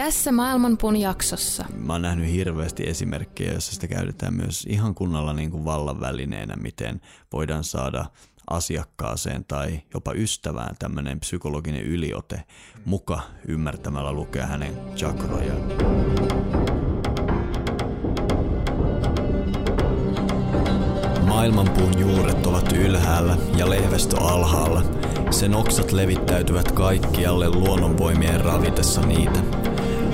Tässä Maailmanpuun jaksossa. Mä oon nähnyt hirveästi esimerkkejä, joissa sitä käytetään myös ihan kunnolla niin kuin vallan välineenä, miten voidaan saada asiakkaaseen tai jopa ystävään tämmöinen psykologinen yliote muka ymmärtämällä lukea hänen chakrojaan. Maailmanpuun juuret ovat ylhäällä ja lehvästö alhaalla. Sen oksat levittäytyvät kaikkialle luonnonvoimien ravitessa niitä.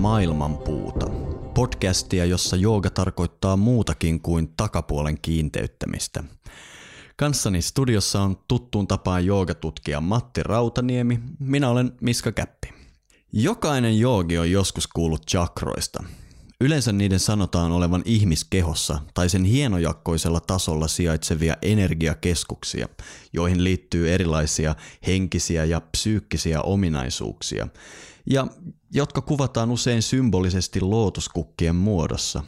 Maailmanpuuta, podcastia, jossa jooga tarkoittaa muutakin kuin takapuolen kiinteyttämistä. Kanssani studiossa on tuttuun tapaan joogatutkija Matti Rautaniemi, minä olen Miska Käppi. Jokainen joogi on joskus kuullut chakroista. Yleensä niiden sanotaan olevan ihmiskehossa tai sen hienojakkoisella tasolla sijaitsevia energiakeskuksia, joihin liittyy erilaisia henkisiä ja psyykkisiä ominaisuuksia, ja jotka kuvataan usein symbolisesti lootuskukkien muodossa.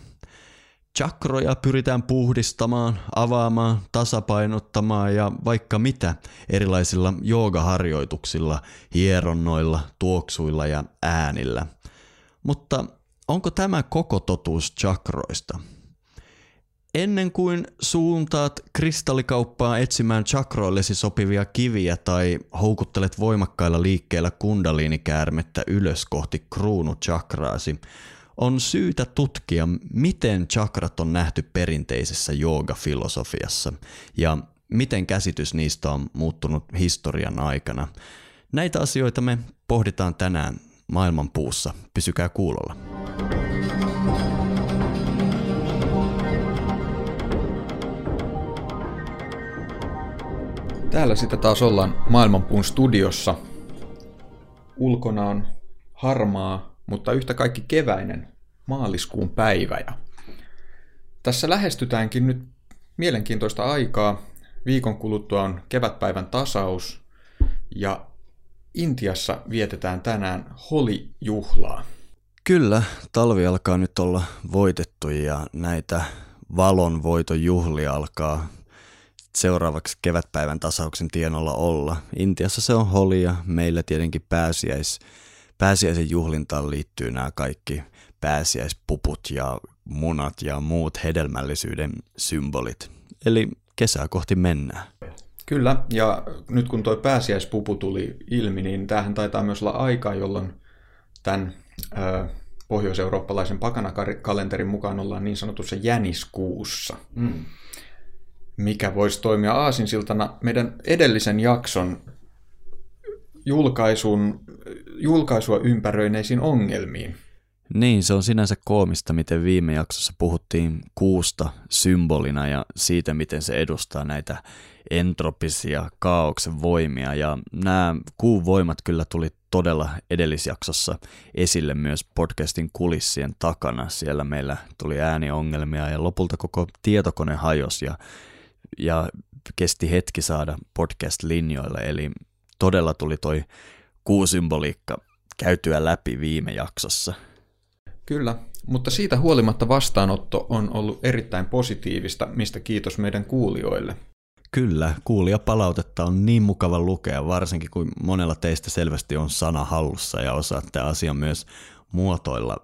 Chakroja pyritään puhdistamaan, avaamaan, tasapainottamaan ja vaikka mitä erilaisilla joogaharjoituksilla, hieronnoilla, tuoksuilla ja äänillä. Mutta onko tämä koko totuus chakroista? Ennen kuin suuntaat kristallikauppaa etsimään chakroillesi sopivia kiviä tai houkuttelet voimakkailla liikkeillä kundaliinikäärmettä ylös kohti kruunuchakraasi, on syytä tutkia, miten chakrat on nähty perinteisessä joogafilosofiassa ja miten käsitys niistä on muuttunut historian aikana. Näitä asioita me pohditaan tänään maailman puussa. Pysykää kuulolla. Täällä sitä taas ollaan Maailmanpuun studiossa. Ulkona on harmaa, mutta yhtä kaikki keväinen maaliskuun päivä. Ja tässä lähestytäänkin nyt mielenkiintoista aikaa. Viikon kuluttua on kevätpäivän tasaus ja Intiassa vietetään tänään Holi-juhlaa. Kyllä, talvi alkaa nyt olla voitettu ja näitä valon voitojuhlia alkaa seuraavaksi kevätpäivän tasauksen tienolla olla. Intiassa se on holi ja meillä tietenkin pääsiäis, pääsiäisen juhlintaan liittyy nämä kaikki pääsiäispuput ja munat ja muut hedelmällisyyden symbolit. Eli kesää kohti mennään. Kyllä, ja nyt kun tuo pääsiäispupu tuli ilmi, niin tämähän taitaa myös olla aika, jolloin tämän ö, pohjois-eurooppalaisen pakanakalenterin mukaan ollaan niin sanotussa jäniskuussa. Mm mikä voisi toimia aasinsiltana meidän edellisen jakson julkaisun, julkaisua ympäröineisiin ongelmiin. Niin, se on sinänsä koomista, miten viime jaksossa puhuttiin kuusta symbolina ja siitä, miten se edustaa näitä entropisia kaauksen voimia. Ja nämä kuun voimat kyllä tuli todella edellisjaksossa esille myös podcastin kulissien takana. Siellä meillä tuli ääniongelmia ja lopulta koko tietokone hajosi ja ja kesti hetki saada podcast-linjoille, eli todella tuli toi kuusymboliikka käytyä läpi viime jaksossa. Kyllä, mutta siitä huolimatta vastaanotto on ollut erittäin positiivista, mistä kiitos meidän kuulijoille. Kyllä, kuulijapalautetta on niin mukava lukea, varsinkin kun monella teistä selvästi on sana hallussa ja osaatte asian myös muotoilla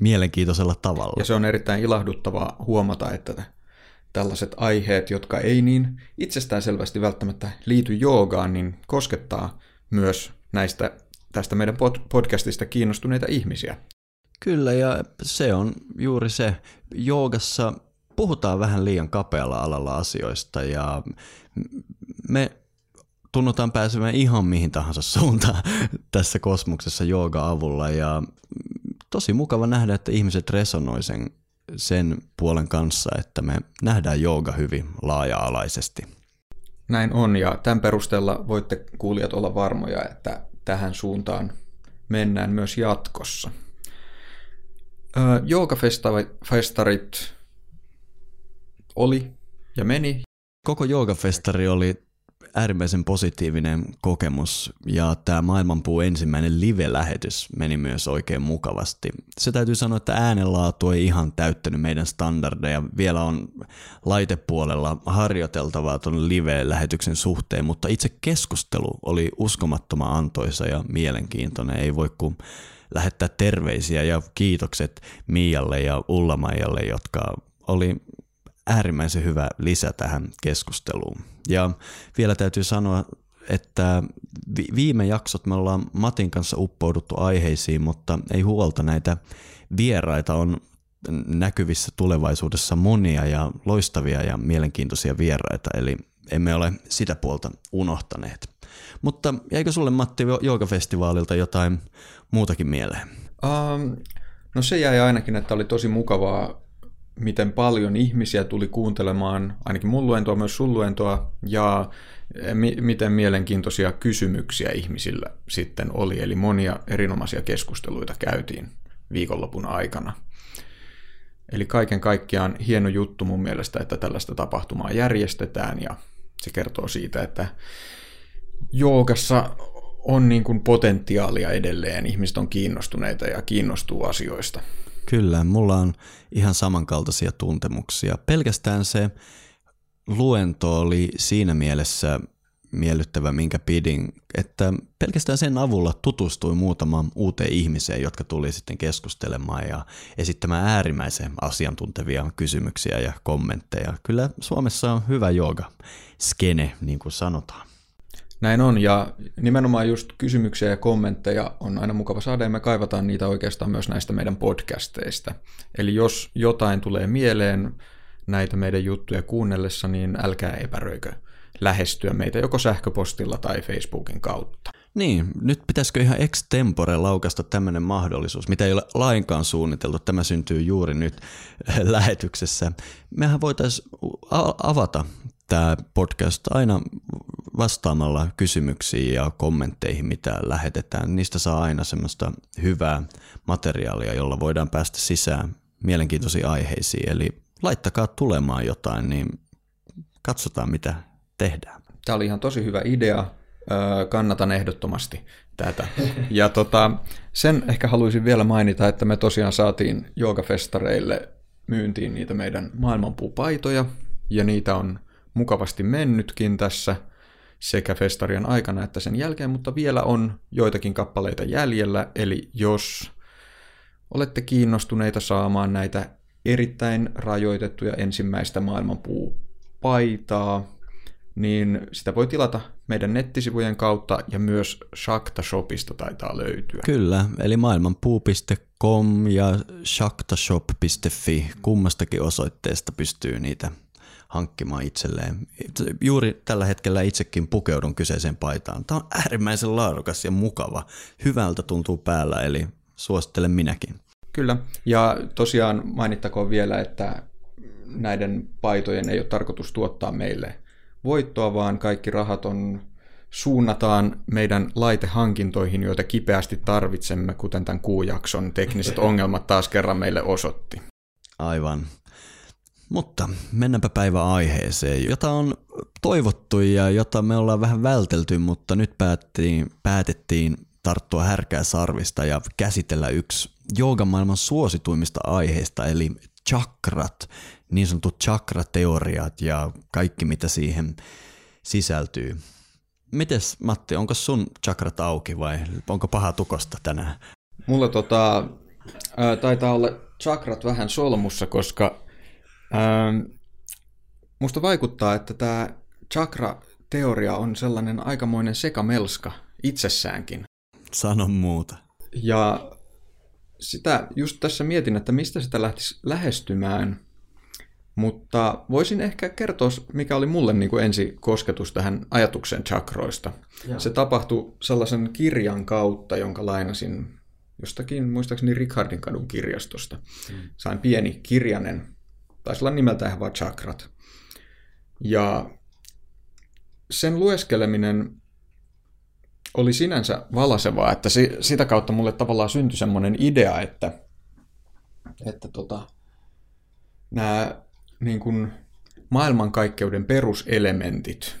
mielenkiintoisella tavalla. Ja se on erittäin ilahduttavaa huomata, että tällaiset aiheet, jotka ei niin itsestään selvästi välttämättä liity joogaan, niin koskettaa myös näistä tästä meidän podcastista kiinnostuneita ihmisiä. Kyllä, ja se on juuri se. Joogassa puhutaan vähän liian kapealla alalla asioista, ja me tunnutaan pääsemään ihan mihin tahansa suuntaan tässä kosmoksessa jooga avulla, ja tosi mukava nähdä, että ihmiset resonoi sen sen puolen kanssa, että me nähdään jooga hyvin laaja-alaisesti. Näin on, ja tämän perusteella voitte kuulijat olla varmoja, että tähän suuntaan mennään myös jatkossa. Joogafestarit oli ja meni. Koko joogafestari oli äärimmäisen positiivinen kokemus ja tämä Maailmanpuu ensimmäinen live-lähetys meni myös oikein mukavasti. Se täytyy sanoa, että äänenlaatu ei ihan täyttänyt meidän standardeja. Vielä on laitepuolella harjoiteltavaa tuon live-lähetyksen suhteen, mutta itse keskustelu oli uskomattoman antoisa ja mielenkiintoinen. Ei voi kuin lähettää terveisiä ja kiitokset Mialle ja Ullamaijalle, jotka oli äärimmäisen hyvä lisä tähän keskusteluun. Ja vielä täytyy sanoa, että viime jaksot me ollaan Matin kanssa uppouduttu aiheisiin, mutta ei huolta näitä vieraita on näkyvissä tulevaisuudessa monia ja loistavia ja mielenkiintoisia vieraita, eli emme ole sitä puolta unohtaneet. Mutta jäikö sulle Matti Joogafestivaalilta jotain muutakin mieleen? Um, no se jäi ainakin, että oli tosi mukavaa miten paljon ihmisiä tuli kuuntelemaan, ainakin mun luentoa, myös sun luentoa, ja mi- miten mielenkiintoisia kysymyksiä ihmisillä sitten oli. Eli monia erinomaisia keskusteluita käytiin viikonlopun aikana. Eli kaiken kaikkiaan hieno juttu mun mielestä, että tällaista tapahtumaa järjestetään, ja se kertoo siitä, että joogassa on niin kuin potentiaalia edelleen, ihmiset on kiinnostuneita ja kiinnostuu asioista. Kyllä, mulla on ihan samankaltaisia tuntemuksia. Pelkästään se luento oli siinä mielessä miellyttävä, minkä pidin, että pelkästään sen avulla tutustuin muutamaan uuteen ihmiseen, jotka tuli sitten keskustelemaan ja esittämään äärimmäisen asiantuntevia kysymyksiä ja kommentteja. Kyllä Suomessa on hyvä jooga skene, niin kuin sanotaan. Näin on, ja nimenomaan just kysymyksiä ja kommentteja on aina mukava saada, ja me kaivataan niitä oikeastaan myös näistä meidän podcasteista. Eli jos jotain tulee mieleen näitä meidän juttuja kuunnellessa, niin älkää epäröikö lähestyä meitä joko sähköpostilla tai Facebookin kautta. Niin, nyt pitäisikö ihan extempore laukasta tämmöinen mahdollisuus, mitä ei ole lainkaan suunniteltu. Tämä syntyy juuri nyt lähetyksessä. Mehän voitaisiin avata tämä podcast aina vastaamalla kysymyksiin ja kommentteihin, mitä lähetetään. Niistä saa aina semmoista hyvää materiaalia, jolla voidaan päästä sisään mielenkiintoisiin aiheisiin. Eli laittakaa tulemaan jotain, niin katsotaan mitä tehdään. Tämä oli ihan tosi hyvä idea. Kannatan ehdottomasti tätä. Ja tota, sen ehkä haluaisin vielä mainita, että me tosiaan saatiin joogafestareille myyntiin niitä meidän maailmanpuupaitoja, ja niitä on mukavasti mennytkin tässä sekä festarien aikana että sen jälkeen, mutta vielä on joitakin kappaleita jäljellä, eli jos olette kiinnostuneita saamaan näitä erittäin rajoitettuja ensimmäistä maailmanpuupaitaa, niin sitä voi tilata meidän nettisivujen kautta ja myös Shakta Shopista taitaa löytyä. Kyllä, eli maailmanpuu.com ja shaktashop.fi, kummastakin osoitteesta pystyy niitä hankkimaan itselleen. Juuri tällä hetkellä itsekin pukeudun kyseiseen paitaan. Tämä on äärimmäisen laadukas ja mukava. Hyvältä tuntuu päällä, eli suosittelen minäkin. Kyllä, ja tosiaan mainittakoon vielä, että näiden paitojen ei ole tarkoitus tuottaa meille voittoa, vaan kaikki rahat on suunnataan meidän laitehankintoihin, joita kipeästi tarvitsemme, kuten tämän kuujakson tekniset ongelmat taas kerran meille osoitti. Aivan. Mutta mennäänpä päivän aiheeseen, jota on toivottu ja jota me ollaan vähän vältelty, mutta nyt päätettiin, päätettiin tarttua härkää sarvista ja käsitellä yksi joogamaailman suosituimmista aiheista, eli chakrat, niin sanotut chakrateoriat ja kaikki mitä siihen sisältyy. Mites Matti, onko sun chakrat auki vai onko paha tukosta tänään? Mulla tota, taitaa olla chakrat vähän solmussa, koska Ähm, musta vaikuttaa, että tämä chakra-teoria on sellainen aikamoinen sekamelska itsessäänkin. Sano muuta. Ja sitä just tässä mietin, että mistä sitä lähtisi lähestymään, mutta voisin ehkä kertoa, mikä oli mulle niin kuin ensi kosketus tähän ajatuksen chakroista. Ja. Se tapahtui sellaisen kirjan kautta, jonka lainasin jostakin, muistaakseni Richardin kadun kirjastosta. Hmm. Sain pieni kirjanen taisi olla nimeltään vain chakrat. Ja sen lueskeleminen oli sinänsä valasevaa, että si, sitä kautta mulle tavallaan syntyi semmoinen idea, että, että tota, nämä niin kuin maailmankaikkeuden peruselementit,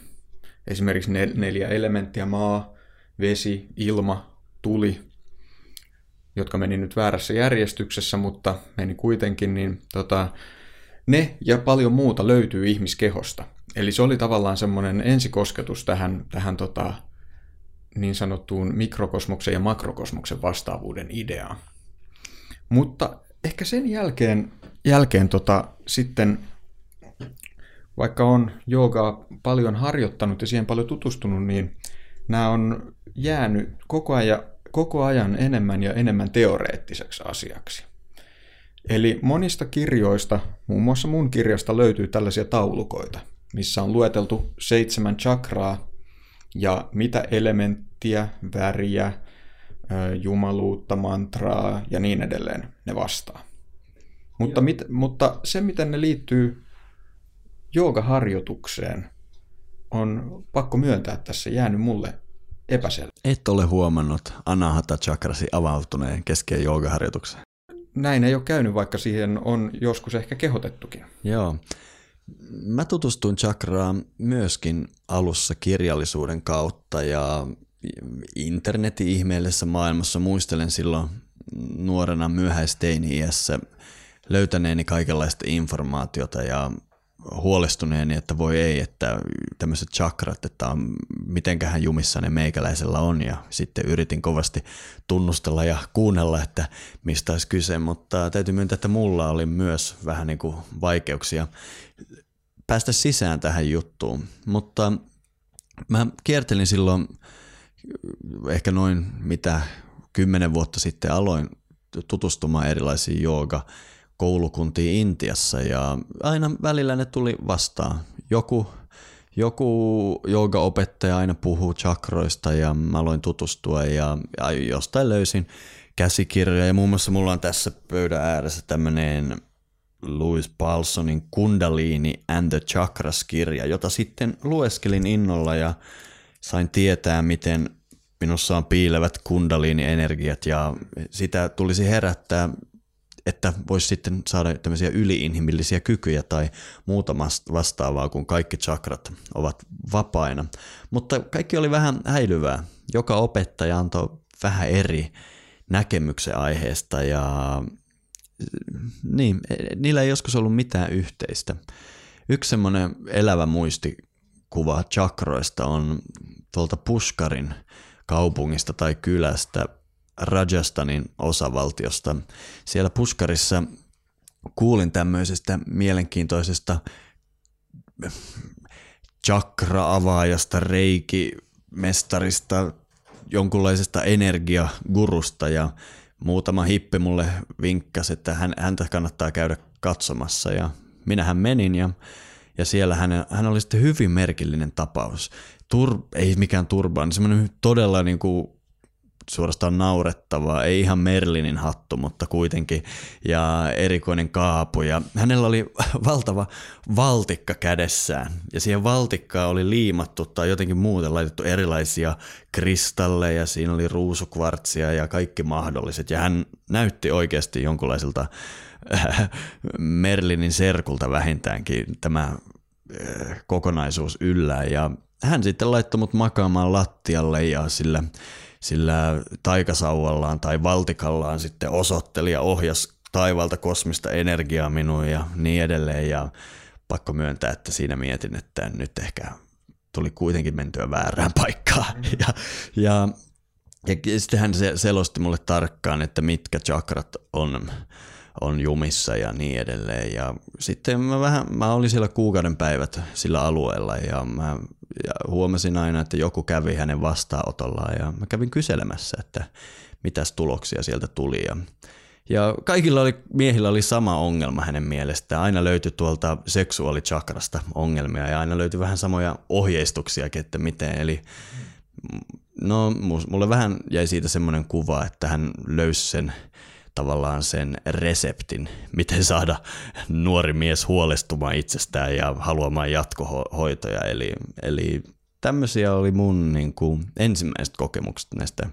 esimerkiksi nel, neljä elementtiä, maa, vesi, ilma, tuli, jotka meni nyt väärässä järjestyksessä, mutta meni kuitenkin, niin tota, ne ja paljon muuta löytyy ihmiskehosta. Eli se oli tavallaan semmoinen ensikosketus tähän, tähän tota, niin sanottuun mikrokosmoksen ja makrokosmoksen vastaavuuden ideaan. Mutta ehkä sen jälkeen, jälkeen tota, sitten, vaikka on joogaa paljon harjoittanut ja siihen paljon tutustunut, niin nämä on jäänyt koko ajan, koko ajan enemmän ja enemmän teoreettiseksi asiaksi. Eli monista kirjoista, muun muassa mun kirjasta löytyy tällaisia taulukoita, missä on lueteltu seitsemän chakraa ja mitä elementtiä, väriä, jumaluutta, mantraa ja niin edelleen ne vastaa. Mutta, mit, mutta se, miten ne liittyy joogaharjoitukseen, on pakko myöntää tässä jäänyt mulle epäselvä. Et ole huomannut anahata chakrasi avautuneen kesken joogaharjoituksen. Näin ei ole käynyt, vaikka siihen on joskus ehkä kehotettukin. Joo. Mä tutustuin chakraan myöskin alussa kirjallisuuden kautta ja internetin ihmeellisessä maailmassa muistelen silloin nuorena myöhäisteini-iässä löytäneeni kaikenlaista informaatiota ja huolestuneeni, että voi ei, että tämmöiset chakrat, että on, mitenköhän jumissa ne meikäläisellä on. Ja sitten yritin kovasti tunnustella ja kuunnella, että mistä olisi kyse, mutta täytyy myöntää, että mulla oli myös vähän niin kuin vaikeuksia päästä sisään tähän juttuun, mutta mä kiertelin silloin ehkä noin mitä kymmenen vuotta sitten aloin tutustumaan erilaisiin jooga koulukuntiin Intiassa ja aina välillä ne tuli vastaan. Joku, joku opettaja aina puhuu chakroista ja mä aloin tutustua ja, ja jostain löysin käsikirjoja ja muun muassa mulla on tässä pöydän ääressä tämmöinen Louis Paulsonin Kundalini and the Chakras-kirja, jota sitten lueskelin innolla ja sain tietää, miten minussa on piilevät kundaliini-energiat ja sitä tulisi herättää että voisi sitten saada tämmöisiä yliinhimillisiä kykyjä tai muuta vastaavaa, kun kaikki chakrat ovat vapaina. Mutta kaikki oli vähän häilyvää. Joka opettaja antoi vähän eri näkemyksen aiheesta ja niin, niillä ei joskus ollut mitään yhteistä. Yksi semmoinen elävä muistikuva chakroista on tuolta Puskarin kaupungista tai kylästä Rajastanin osavaltiosta. Siellä Puskarissa kuulin tämmöisestä mielenkiintoisesta chakra-avaajasta, reiki-mestarista, jonkunlaisesta energiagurusta ja muutama hippi mulle vinkkasi, että hän, häntä kannattaa käydä katsomassa ja minähän menin ja, ja siellä hän, hän oli sitten hyvin merkillinen tapaus. Tur, ei mikään turbaan, semmoinen todella niin kuin suorastaan naurettavaa, ei ihan Merlinin hattu, mutta kuitenkin, ja erikoinen kaapu, ja hänellä oli valtava valtikka kädessään, ja siihen valtikkaan oli liimattu tai jotenkin muuten laitettu erilaisia kristalleja, siinä oli ruusukvartsia ja kaikki mahdolliset, ja hän näytti oikeasti jonkunlaiselta äh, Merlinin serkulta vähintäänkin tämä äh, kokonaisuus yllä, ja hän sitten laittoi mut makaamaan lattialle ja sillä sillä taikasauvallaan tai valtikallaan sitten osoitteli ja ohjas taivalta kosmista energiaa minuun ja niin edelleen. Ja pakko myöntää, että siinä mietin, että nyt ehkä tuli kuitenkin mentyä väärään paikkaan. Mm. Ja, ja, ja sitten hän selosti mulle tarkkaan, että mitkä chakrat on, on jumissa ja niin edelleen. Ja sitten mä, vähän, mä olin siellä kuukauden päivät sillä alueella ja mä ja huomasin aina, että joku kävi hänen vastaanotollaan ja mä kävin kyselemässä, että mitäs tuloksia sieltä tuli. Ja, ja kaikilla oli, miehillä oli sama ongelma hänen mielestään. Aina löytyi tuolta seksuaalichakrasta ongelmia ja aina löytyi vähän samoja ohjeistuksia, että miten. Eli no, mulle vähän jäi siitä semmoinen kuva, että hän löysi sen tavallaan sen reseptin, miten saada nuori mies huolestumaan itsestään ja haluamaan jatkohoitoja. Eli, eli tämmöisiä oli mun niin kuin, ensimmäiset kokemukset näistä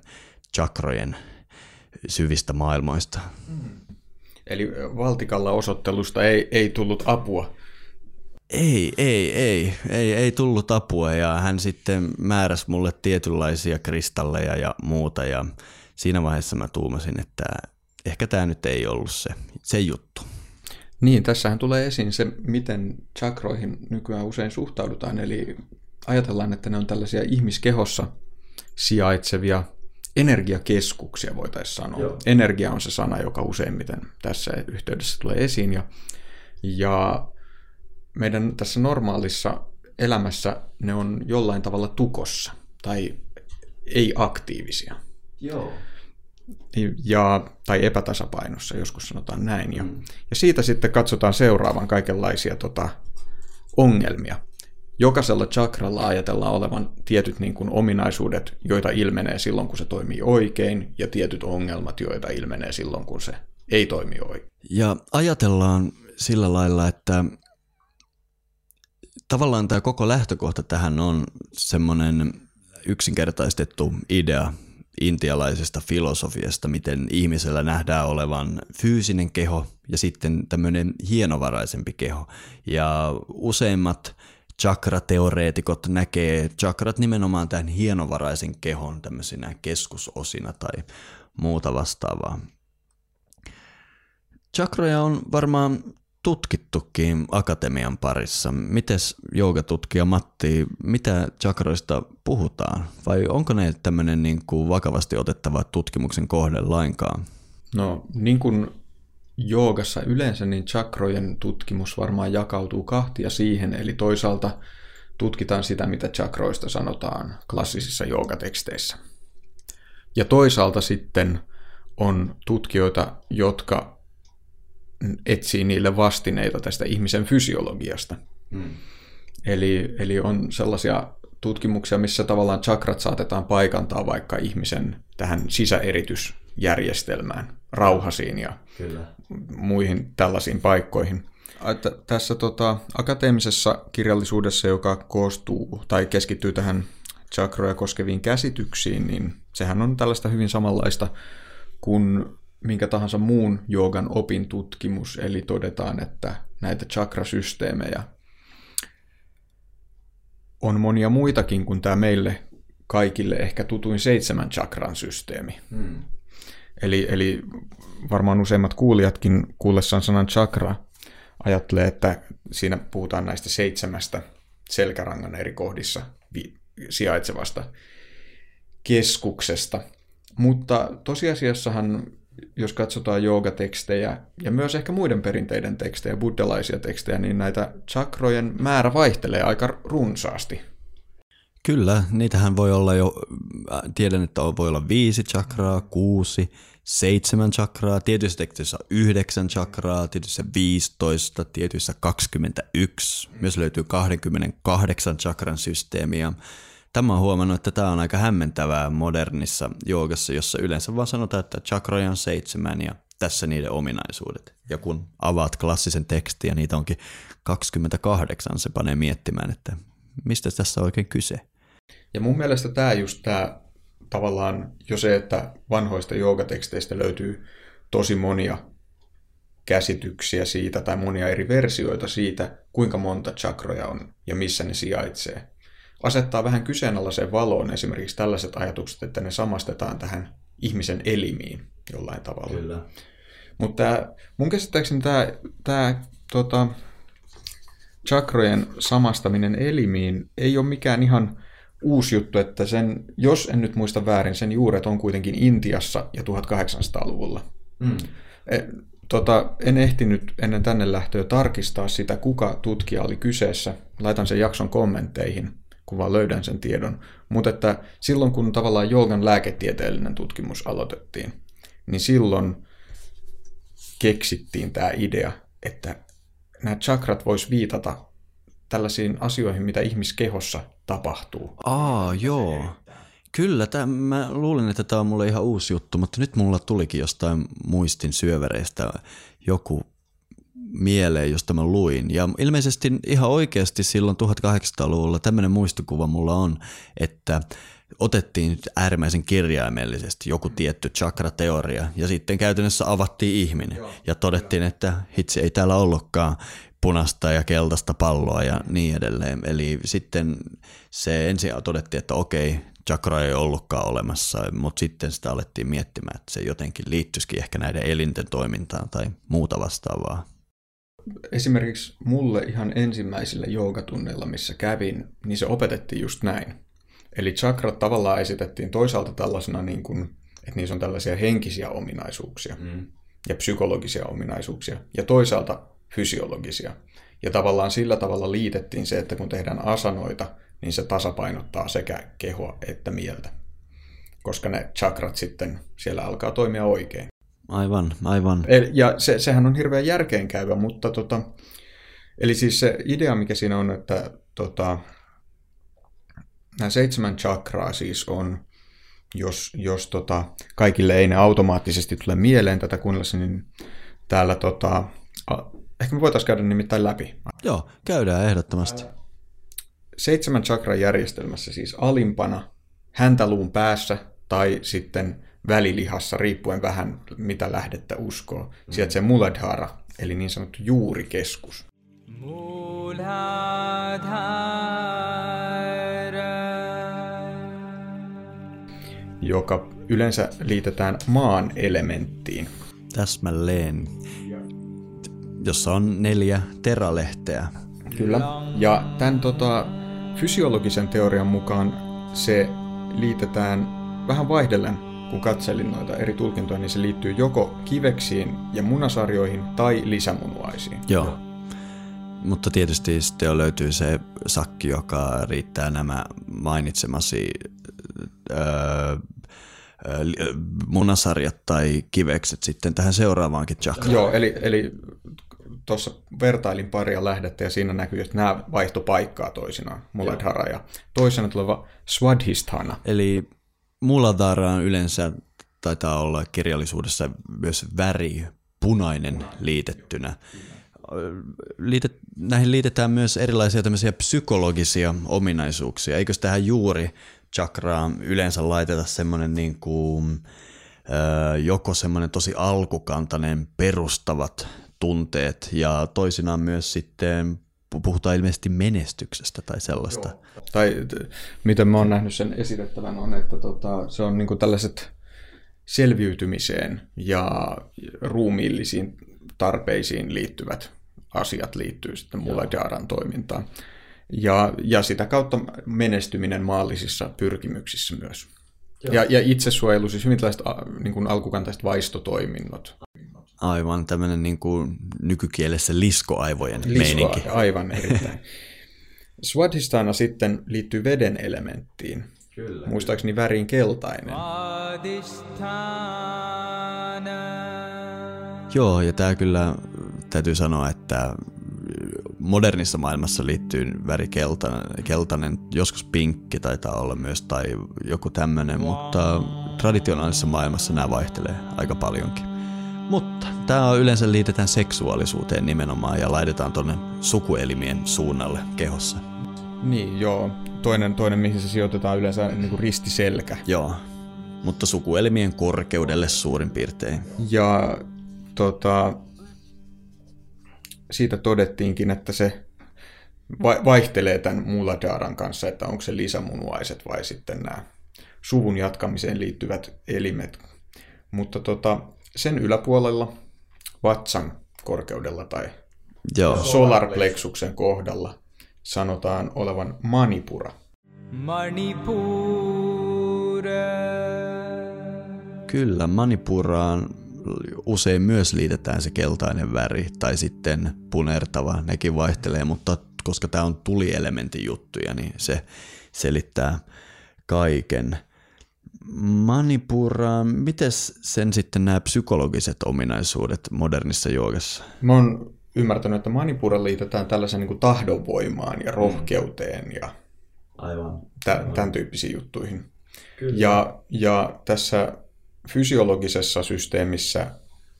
chakrojen syvistä maailmoista. Eli valtikalla osoittelusta ei, ei tullut apua. Ei, ei, ei, ei, ei tullut apua ja hän sitten määräsi mulle tietynlaisia kristalleja ja muuta ja siinä vaiheessa mä tuumasin, että ehkä tämä nyt ei ollut se, se juttu. Niin, tässähän tulee esiin se, miten chakroihin nykyään usein suhtaudutaan, eli ajatellaan, että ne on tällaisia ihmiskehossa sijaitsevia energiakeskuksia, voitaisiin sanoa. Joo. Energia on se sana, joka useimmiten tässä yhteydessä tulee esiin, ja, ja meidän tässä normaalissa elämässä ne on jollain tavalla tukossa tai ei aktiivisia. Joo. Ja, tai epätasapainossa, joskus sanotaan näin. Ja, mm. ja siitä sitten katsotaan seuraavan kaikenlaisia tota, ongelmia. Jokaisella chakralla ajatellaan olevan tietyt niin kuin, ominaisuudet, joita ilmenee silloin, kun se toimii oikein, ja tietyt ongelmat, joita ilmenee silloin, kun se ei toimi oikein. Ja ajatellaan sillä lailla, että tavallaan tämä koko lähtökohta tähän on semmoinen yksinkertaistettu idea intialaisesta filosofiasta, miten ihmisellä nähdään olevan fyysinen keho ja sitten tämmöinen hienovaraisempi keho. Ja useimmat chakrateoreetikot näkee chakrat nimenomaan tämän hienovaraisen kehon tämmöisinä keskusosina tai muuta vastaavaa. Chakroja on varmaan tutkittukin akatemian parissa. Mites joogatutkija Matti, mitä chakroista puhutaan? Vai onko ne tämmöinen niin kuin vakavasti otettava tutkimuksen kohde lainkaan? No niin kuin joogassa yleensä, niin chakrojen tutkimus varmaan jakautuu kahtia siihen, eli toisaalta tutkitaan sitä, mitä chakroista sanotaan klassisissa joogateksteissä. Ja toisaalta sitten on tutkijoita, jotka etsii niille vastineita tästä ihmisen fysiologiasta. Hmm. Eli, eli on sellaisia tutkimuksia, missä tavallaan chakrat saatetaan paikantaa vaikka ihmisen tähän sisäeritysjärjestelmään, rauhasiin ja Kyllä. muihin tällaisiin paikkoihin. Että tässä tota, akateemisessa kirjallisuudessa, joka koostuu tai keskittyy tähän chakroja koskeviin käsityksiin, niin sehän on tällaista hyvin samanlaista kuin minkä tahansa muun joogan opin tutkimus, eli todetaan, että näitä chakrasysteemejä on monia muitakin kuin tämä meille kaikille ehkä tutuin seitsemän chakran systeemi. Hmm. Eli, eli varmaan useimmat kuulijatkin kuullessaan sanan chakra ajattelee, että siinä puhutaan näistä seitsemästä selkärangan eri kohdissa sijaitsevasta keskuksesta. Mutta tosiasiassahan jos katsotaan joogatekstejä ja myös ehkä muiden perinteiden tekstejä, buddhalaisia tekstejä, niin näitä chakrojen määrä vaihtelee aika runsaasti. Kyllä, niitähän voi olla jo, äh, tiedän, että voi olla viisi chakraa, kuusi, seitsemän chakraa, tietyissä teksteissä yhdeksän chakraa, tietyissä 15, tietyissä 21, myös löytyy 28 chakran systeemiä. Tämä on huomannut, että tämä on aika hämmentävää modernissa joogassa, jossa yleensä vaan sanotaan, että chakroja on seitsemän ja tässä niiden ominaisuudet. Ja kun avaat klassisen tekstin ja niitä onkin 28, se panee miettimään, että mistä tässä on oikein kyse. Ja mun mielestä tämä just tämä tavallaan jo se, että vanhoista joogateksteistä löytyy tosi monia käsityksiä siitä tai monia eri versioita siitä, kuinka monta chakroja on ja missä ne sijaitsee asettaa vähän kyseenalaiseen valoon esimerkiksi tällaiset ajatukset, että ne samastetaan tähän ihmisen elimiin jollain tavalla. Kyllä. Mutta mun käsittääkseni tämä, tämä tota, chakrojen samastaminen elimiin ei ole mikään ihan uusi juttu, että sen, jos en nyt muista väärin, sen juuret on kuitenkin Intiassa ja 1800-luvulla. Mm. E, tota, en ehtinyt ennen tänne lähtöä tarkistaa sitä, kuka tutkija oli kyseessä. Laitan sen jakson kommentteihin kun vaan löydän sen tiedon. Mutta että silloin, kun tavallaan joogan lääketieteellinen tutkimus aloitettiin, niin silloin keksittiin tämä idea, että nämä chakrat vois viitata tällaisiin asioihin, mitä ihmiskehossa tapahtuu. Aa, joo. Kyllä, tämän, mä luulen, että tämä on mulle ihan uusi juttu, mutta nyt mulla tulikin jostain muistin syövereistä joku mieleen, josta mä luin. Ja ilmeisesti ihan oikeasti silloin 1800-luvulla tämmöinen muistikuva mulla on, että otettiin äärimmäisen kirjaimellisesti joku tietty chakra-teoria ja sitten käytännössä avattiin ihminen ja todettiin, että hitsi ei täällä ollutkaan punasta ja keltaista palloa ja niin edelleen. Eli sitten se ensin todettiin, että okei, chakra ei ollutkaan olemassa, mutta sitten sitä alettiin miettimään, että se jotenkin liittyisikin ehkä näiden elinten toimintaan tai muuta vastaavaa. Esimerkiksi mulle ihan ensimmäisillä joogatunneilla, missä kävin, niin se opetettiin just näin. Eli chakrat tavallaan esitettiin toisaalta tällaisena, niin kuin, että niissä on tällaisia henkisiä ominaisuuksia mm. ja psykologisia ominaisuuksia, ja toisaalta fysiologisia. Ja tavallaan sillä tavalla liitettiin se, että kun tehdään asanoita, niin se tasapainottaa sekä kehoa että mieltä. Koska ne chakrat sitten siellä alkaa toimia oikein. Aivan, aivan. Ja se, sehän on hirveän järkeenkäyvä, mutta tota, eli siis se idea, mikä siinä on, että tota, nämä seitsemän chakraa siis on, jos, jos tota, kaikille ei ne automaattisesti tule mieleen tätä kuunnellessa, niin täällä tota, ehkä me voitaisiin käydä nimittäin läpi. Joo, käydään ehdottomasti. Seitsemän chakran järjestelmässä siis alimpana, häntäluun päässä tai sitten välilihassa, riippuen vähän mitä lähdettä uskoo. Sieltä se Muladhara, eli niin sanottu juurikeskus. joka yleensä liitetään maan elementtiin. Täsmälleen. Jossa on neljä teralehteä. Kyllä. Ja tämän tota, fysiologisen teorian mukaan se liitetään vähän vaihdellen kun katselin noita eri tulkintoja, niin se liittyy joko kiveksiin ja munasarjoihin tai lisämunuaisiin. Joo. Mutta tietysti sitten löytyy se sakki, joka riittää nämä mainitsemasi öö, munasarjat tai kivekset sitten tähän seuraavaankin chakraan. Joo, eli, eli tuossa vertailin paria lähdettä ja siinä näkyy, että nämä vaihto paikkaa toisinaan, Muladhara ja toisena tuleva Swadhisthana. Eli Muladhara on yleensä taitaa olla kirjallisuudessa myös väri, punainen liitettynä. Liitet, näihin liitetään myös erilaisia tämmöisiä psykologisia ominaisuuksia. Eikö tähän juuri chakraan yleensä laiteta semmoinen niin kuin, joko semmoinen tosi alkukantainen perustavat tunteet ja toisinaan myös sitten puhutaan ilmeisesti menestyksestä tai sellaista. Joo. Tai miten mä oon nähnyt sen esitettävän on, että tota, se on niinku tällaiset selviytymiseen ja ruumiillisiin tarpeisiin liittyvät asiat liittyy sitten Mullajaran toimintaan. Ja, ja sitä kautta menestyminen maallisissa pyrkimyksissä myös. Ja, ja itsesuojelu, siis hyvin tällaiset niin kuin alkukantaiset vaistotoiminnot. Aivan, tämmöinen niin kuin nykykielessä liskoaivojen Lisko, meininki. Aivan, erittäin. Swadhisthana sitten liittyy veden elementtiin. Kyllä. Muistaakseni väriin keltainen. Joo, ja tämä kyllä täytyy sanoa, että modernissa maailmassa liittyy väri keltainen, keltainen, joskus pinkki taitaa olla myös tai joku tämmöinen, mutta traditionaalisessa maailmassa nämä vaihtelee aika paljonkin. Mutta tämä yleensä liitetään seksuaalisuuteen nimenomaan ja laitetaan tuonne sukuelimien suunnalle kehossa. Niin, joo. Toinen, toinen mihin se sijoitetaan yleensä niin kuin ristiselkä. Joo, mutta sukuelimien korkeudelle suurin piirtein. Ja tota, siitä todettiinkin, että se vaihtelee tämän Muladaran kanssa, että onko se lisämunuaiset vai sitten nämä suvun jatkamiseen liittyvät elimet. Mutta tota, sen yläpuolella vatsan korkeudella tai Joo. solarplexuksen kohdalla sanotaan olevan manipura. Manipura. Kyllä, manipuraan usein myös liitetään se keltainen väri tai sitten punertava, nekin vaihtelee, mutta koska tämä on tulielementin juttuja, niin se selittää kaiken. Manipura, miten sen sitten nämä psykologiset ominaisuudet modernissa joogassa? Mä oon ymmärtänyt, että manipura liitetään tällaisen niin kuin tahdonvoimaan ja rohkeuteen ja Aivan. Tämän, tämän tyyppisiin juttuihin. Kyllä. Ja, ja tässä fysiologisessa systeemissä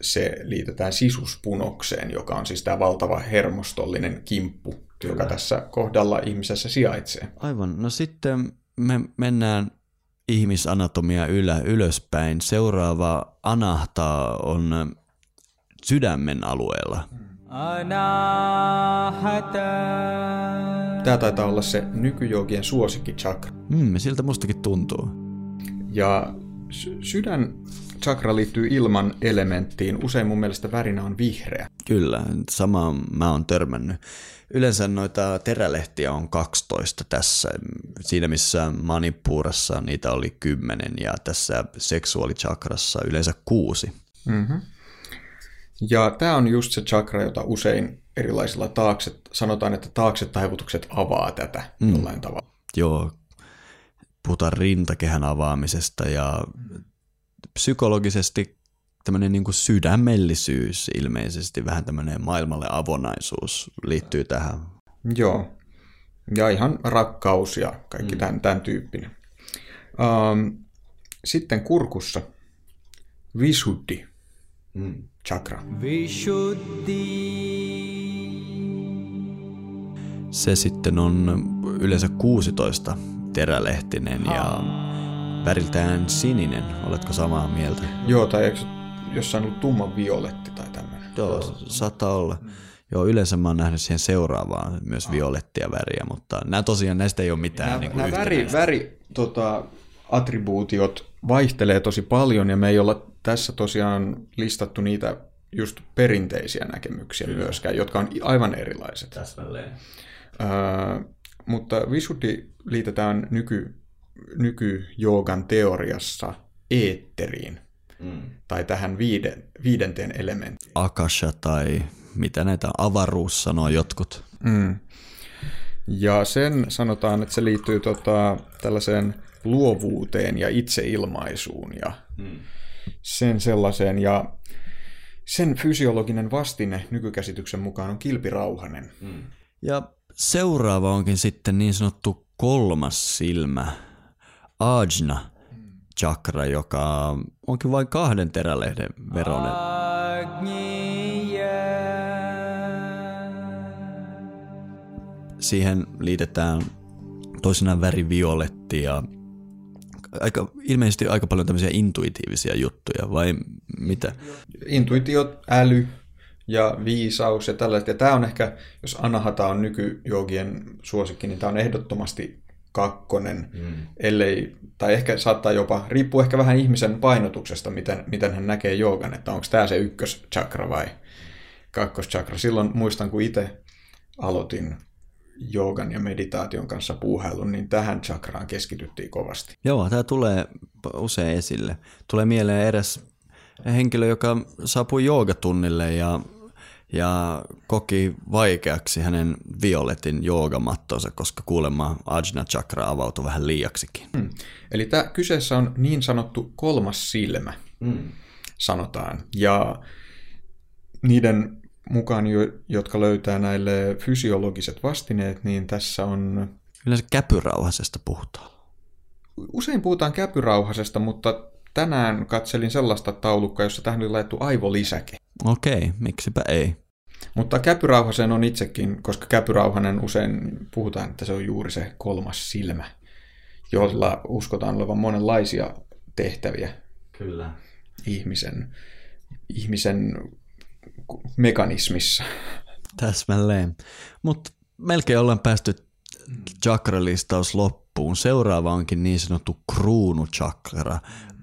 se liitetään sisuspunokseen, joka on siis tämä valtava hermostollinen kimppu, Kyllä. joka tässä kohdalla ihmisessä sijaitsee. Aivan. No sitten me mennään ihmisanatomia ylä, ylöspäin. Seuraava anahta on sydämen alueella. Tämä taitaa olla se nykyjoogien suosikki chakra. Mm, siltä mustakin tuntuu. Ja sydän chakra liittyy ilman elementtiin. Usein mun mielestä värinä on vihreä. Kyllä, sama mä oon törmännyt. Yleensä noita terälehtiä on 12 tässä. Siinä missä Manipurassa niitä oli 10 ja tässä seksuaalichakrassa yleensä kuusi. Mm-hmm. Ja tämä on just se chakra, jota usein erilaisilla taakse, sanotaan, että taakse taivutukset avaa tätä mm. jollain tavalla. Joo, puhutaan rintakehän avaamisesta ja psykologisesti tämmöinen niin kuin sydämellisyys ilmeisesti, vähän tämmöinen maailmalle avonaisuus liittyy tähän. Joo, ja ihan rakkaus ja kaikki mm. tämän, tämän tyyppinen. Um, sitten kurkussa Visuddhi mm. chakra. Visuddhi. Se sitten on yleensä 16 terälehtinen ja väriltään sininen. Oletko samaa mieltä? Joo, tai eikö jossain ollut tumman violetti tai tämmöinen? Joo, saattaa olla. Joo, yleensä mä oon nähnyt siihen seuraavaan myös violettia väriä, mutta nämä tosiaan näistä ei ole mitään nämä, niin nämä väri, väri tota, attribuutiot vaihtelee tosi paljon ja me ei olla tässä tosiaan listattu niitä just perinteisiä näkemyksiä Kyllä. myöskään, jotka on aivan erilaiset. Täsmälleen. Öö, mutta Visuddhi liitetään nyky, nykyjoogan teoriassa eetteriin, mm. tai tähän viiden, viidenteen elementtiin. Akasha tai mitä näitä avaruus sanoo jotkut. Mm. Ja sen sanotaan, että se liittyy tota, tällaiseen luovuuteen ja itseilmaisuun ja mm. sen sellaiseen. Ja sen fysiologinen vastine nykykäsityksen mukaan on kilpirauhanen. Mm. Ja seuraava onkin sitten niin sanottu kolmas silmä, ajna chakra, joka onkin vain kahden terälehden veronen. Siihen liitetään toisinaan väri violetti ja aika, ilmeisesti aika paljon tämmöisiä intuitiivisia juttuja, vai mitä? Intuitiot, äly, ja viisaus ja tällaiset. Ja tämä on ehkä, jos Anahata on nykyjoogien suosikki, niin tämä on ehdottomasti kakkonen, mm. ellei, tai ehkä saattaa jopa, riippuu ehkä vähän ihmisen painotuksesta, miten, miten hän näkee joogan, että onko tämä se ykköschakra vai kakkoschakra. Silloin muistan, kun itse aloitin joogan ja meditaation kanssa puuhailun, niin tähän chakraan keskityttiin kovasti. Joo, tämä tulee usein esille. Tulee mieleen edes henkilö, joka saapui joogatunnille ja ja koki vaikeaksi hänen violetin joogamattonsa, koska kuulemma Ajna Chakra avautui vähän liiaksikin. Hmm. Eli tämä kyseessä on niin sanottu kolmas silmä, hmm. sanotaan. Ja niiden mukaan, jotka löytää näille fysiologiset vastineet, niin tässä on... Yleensä käpyrauhasesta puhutaan. Usein puhutaan käpyrauhasesta, mutta tänään katselin sellaista taulukkoa, jossa tähän oli laittu aivolisäke. Okei, miksipä ei. Mutta käpyrauhasen on itsekin, koska käpyrauhanen usein puhutaan, että se on juuri se kolmas silmä, jolla uskotaan olevan monenlaisia tehtäviä Kyllä. ihmisen, ihmisen mekanismissa. Täsmälleen. Mutta melkein ollaan päästy chakralistaus loppuun. Seuraava onkin niin sanottu kruunuchakra,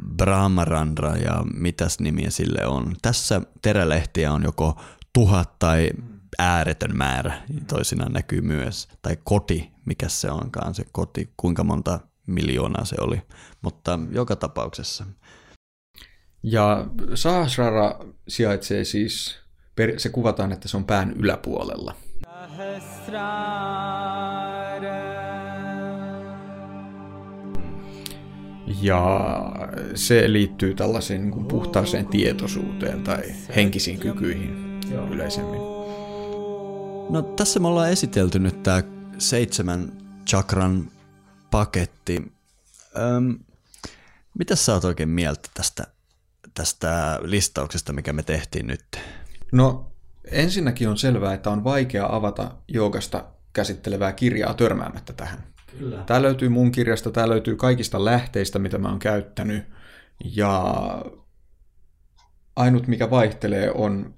brahmarandra ja mitäs nimiä sille on. Tässä terälehtiä on joko tuhat tai ääretön määrä toisinaan näkyy myös. Tai koti, mikä se onkaan se koti, kuinka monta miljoonaa se oli. Mutta joka tapauksessa. Ja Sahasrara sijaitsee siis, se kuvataan, että se on pään yläpuolella. Ja se liittyy tällaiseen niin kuin puhtaaseen tietoisuuteen tai henkisiin kykyihin yleisemmin. No tässä me ollaan esitelty nyt tämä seitsemän chakran paketti. Öm, mitä sä oot oikein mieltä tästä tästä listauksesta, mikä me tehtiin nyt? No ensinnäkin on selvää, että on vaikea avata joogasta käsittelevää kirjaa törmäämättä tähän. Kyllä. Tämä löytyy mun kirjasta, tämä löytyy kaikista lähteistä, mitä mä oon käyttänyt. Ja ainut, mikä vaihtelee, on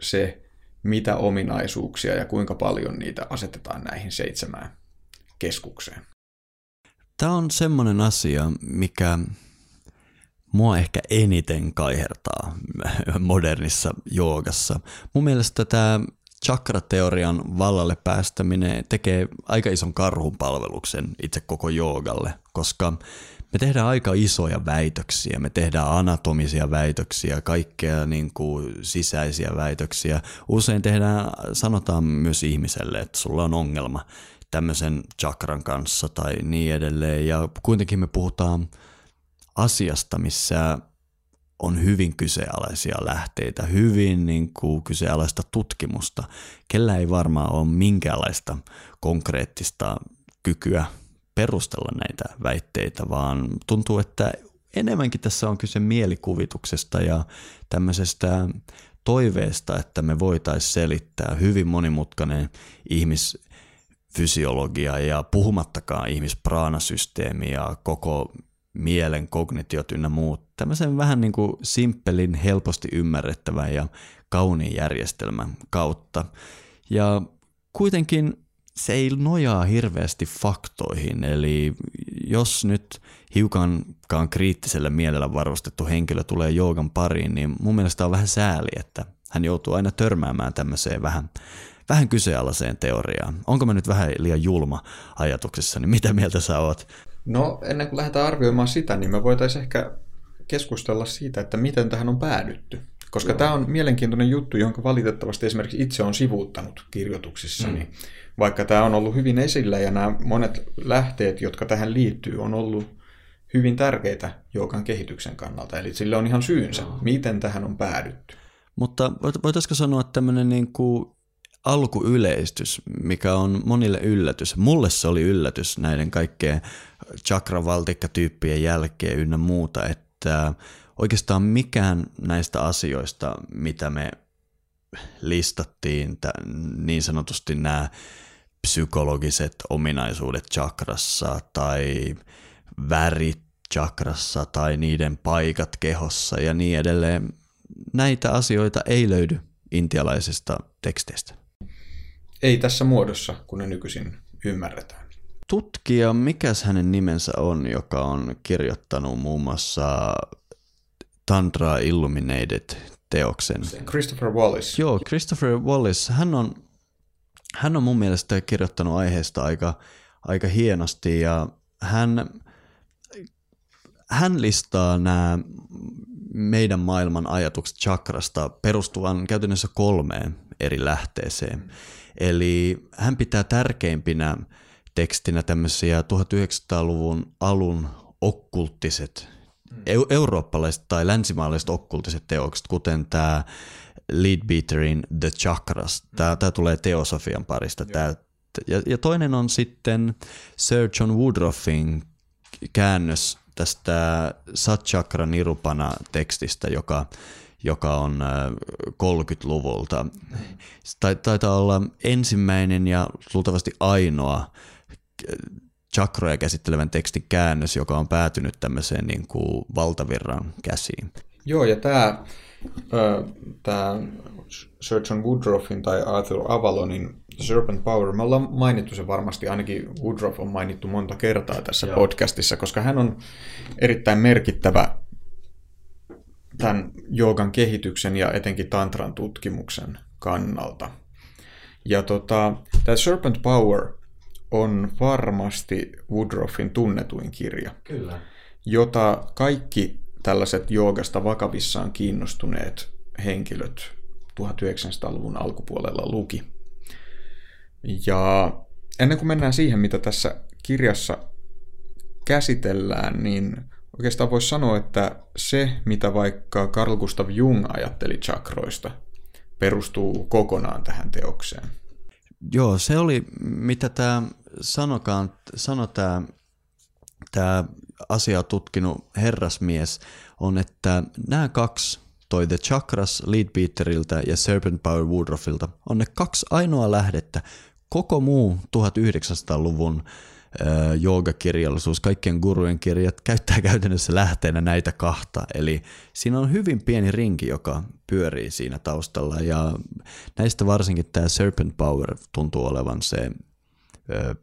se, mitä ominaisuuksia ja kuinka paljon niitä asetetaan näihin seitsemään keskukseen. Tämä on semmoinen asia, mikä mua ehkä eniten kaihertaa modernissa joogassa. Mun mielestä tämä chakrateorian vallalle päästäminen tekee aika ison karhun palveluksen itse koko joogalle, koska me tehdään aika isoja väitöksiä, me tehdään anatomisia väitöksiä, kaikkea niin kuin sisäisiä väitöksiä. Usein tehdään, sanotaan myös ihmiselle, että sulla on ongelma tämmöisen chakran kanssa tai niin edelleen. Ja kuitenkin me puhutaan asiasta, missä on hyvin kyseenalaisia lähteitä, hyvin niin kuin kyseenalaista tutkimusta. Kellä ei varmaan ole minkäänlaista konkreettista kykyä perustella näitä väitteitä, vaan tuntuu, että enemmänkin tässä on kyse mielikuvituksesta ja tämmöisestä toiveesta, että me voitaisiin selittää hyvin monimutkainen ihmisfysiologia ja puhumattakaan ihmispraanasysteemi ja koko mielen kognitiot ynnä muut. Tämmöisen vähän niin kuin simppelin, helposti ymmärrettävän ja kauniin järjestelmän kautta. Ja kuitenkin se ei nojaa hirveästi faktoihin, eli jos nyt hiukankaan kriittisellä mielellä varustettu henkilö tulee joogan pariin, niin mun mielestä on vähän sääli, että hän joutuu aina törmäämään tämmöiseen vähän, vähän kyseenalaiseen teoriaan. Onko mä nyt vähän liian julma ajatuksessa, niin mitä mieltä sä oot? No ennen kuin lähdetään arvioimaan sitä, niin me voitaisiin ehkä keskustella siitä, että miten tähän on päädytty. Koska Joo. tämä on mielenkiintoinen juttu, jonka valitettavasti esimerkiksi itse on sivuuttanut kirjoituksissani. Mm. Vaikka tämä on ollut hyvin esillä ja nämä monet lähteet, jotka tähän liittyy, on ollut hyvin tärkeitä joukan kehityksen kannalta. Eli sille on ihan syynsä, Joo. miten tähän on päädytty. Mutta voitaisiko sanoa tämmöinen niin kuin alkuyleistys, mikä on monille yllätys. Mulle se oli yllätys näiden kaikkeen chakravaltikkatyyppien jälkeen ynnä muuta, että oikeastaan mikään näistä asioista, mitä me listattiin, niin sanotusti nämä psykologiset ominaisuudet chakrassa tai värit chakrassa tai niiden paikat kehossa ja niin edelleen. Näitä asioita ei löydy intialaisista teksteistä. Ei tässä muodossa, kun ne nykyisin ymmärretään. Tutkija, mikäs hänen nimensä on, joka on kirjoittanut muun muassa Tantra Illuminated teoksen. Christopher Wallace. Joo, Christopher Wallace. Hän on, hän on mun mielestä kirjoittanut aiheesta aika, aika hienosti ja hän, hän listaa nämä meidän maailman ajatukset chakrasta perustuvan käytännössä kolmeen eri lähteeseen. Eli hän pitää tärkeimpinä tekstinä tämmöisiä 1900-luvun alun okkulttiset, mm. eurooppalaiset tai länsimaalaiset okkultiset teokset, kuten tämä Leadbeaterin The Chakras. Mm. Tämä, tämä tulee teosofian parista. Tämä, ja, ja toinen on sitten Sir John Woodroffin käännös tästä Satchakra Nirupana tekstistä, joka joka on 30-luvulta. Taitaa olla ensimmäinen ja luultavasti ainoa chakroja käsittelevän tekstin käännös, joka on päätynyt tämmöiseen niin kuin valtavirran käsiin. Joo, ja tämä, tämä Sir John Woodroffin tai Arthur Avalonin Serpent Power, me ollaan mainittu se varmasti, ainakin Woodruff on mainittu monta kertaa tässä Joo. podcastissa, koska hän on erittäin merkittävä tämän joogan kehityksen ja etenkin tantran tutkimuksen kannalta. Ja tota, tämä Serpent Power on varmasti Woodruffin tunnetuin kirja, Kyllä. jota kaikki tällaiset joogasta vakavissaan kiinnostuneet henkilöt 1900-luvun alkupuolella luki. Ja ennen kuin mennään siihen, mitä tässä kirjassa käsitellään, niin Oikeastaan voisi sanoa, että se, mitä vaikka Carl Gustav Jung ajatteli chakroista, perustuu kokonaan tähän teokseen. Joo, se oli, mitä tämä sanokaan, sano tämä, tämä asiaa tutkinut herrasmies, on, että nämä kaksi, toi The Chakras Leadbeateriltä ja Serpent Power Woodruffilta, on ne kaksi ainoa lähdettä. Koko muu 1900-luvun joogakirjallisuus, kaikkien gurujen kirjat käyttää käytännössä lähteenä näitä kahta. Eli siinä on hyvin pieni rinki, joka pyörii siinä taustalla ja näistä varsinkin tämä Serpent Power tuntuu olevan se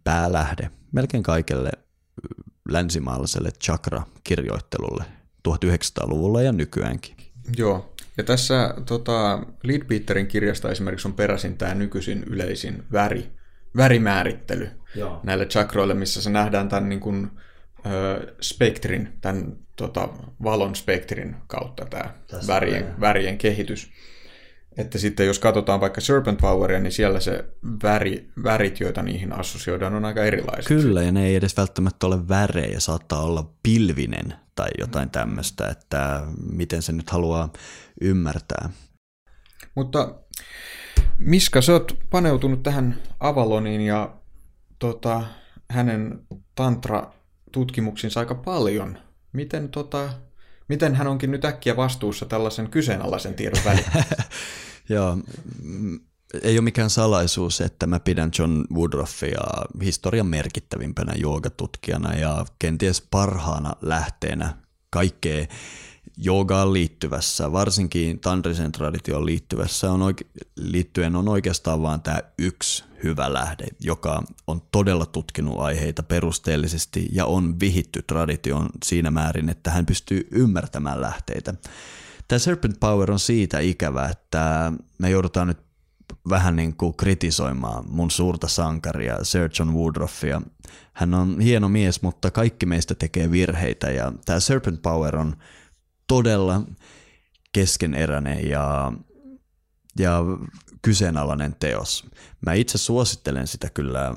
päälähde melkein kaikelle länsimaalaiselle chakra-kirjoittelulle 1900-luvulla ja nykyäänkin. Joo, ja tässä tota, Leadbeaterin kirjasta esimerkiksi on peräisin tämä nykyisin yleisin väri, värimäärittely Joo. näille chakroille, missä se nähdään tämän niin kuin, ö, spektrin, tämän tota, valon spektrin kautta tämä värien, värien kehitys. Että sitten jos katsotaan vaikka Serpent Poweria, niin siellä se väri, värit, joita niihin assosioidaan, on aika erilaiset. Kyllä, ja ne ei edes välttämättä ole värejä, saattaa olla pilvinen tai jotain tämmöistä, että miten se nyt haluaa ymmärtää. Mutta Miska, sä oot paneutunut tähän Avaloniin ja tota, hänen tantra-tutkimuksiinsa aika paljon. Miten, tota, miten hän onkin nyt äkkiä vastuussa tällaisen kyseenalaisen tiedon välillä? Joo, ei ole mikään salaisuus, että mä pidän John Woodruffia historian merkittävimpänä joogatutkijana ja kenties parhaana lähteenä kaikkea joogaan liittyvässä, varsinkin tantrisen traditioon liittyvässä on oike- liittyen on oikeastaan vain tämä yksi hyvä lähde, joka on todella tutkinut aiheita perusteellisesti ja on vihitty tradition siinä määrin, että hän pystyy ymmärtämään lähteitä. Tämä Serpent Power on siitä ikävä, että me joudutaan nyt vähän niin kuin kritisoimaan mun suurta sankaria Sir John Woodruffia. Hän on hieno mies, mutta kaikki meistä tekee virheitä ja tämä Serpent Power on todella keskeneräinen ja, ja kyseenalainen teos. Mä itse suosittelen sitä kyllä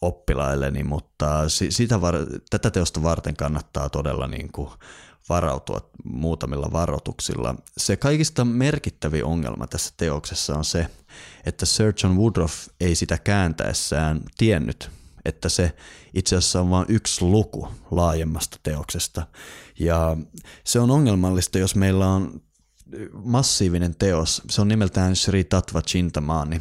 oppilailleni, mutta sitä var- tätä teosta varten kannattaa todella niin kuin varautua muutamilla varoituksilla. Se kaikista merkittävin ongelma tässä teoksessa on se, että Sir John Woodruff ei sitä kääntäessään tiennyt, että se itse asiassa on vain yksi luku laajemmasta teoksesta. Ja se on ongelmallista, jos meillä on massiivinen teos, se on nimeltään Sri Tattva Chintamani.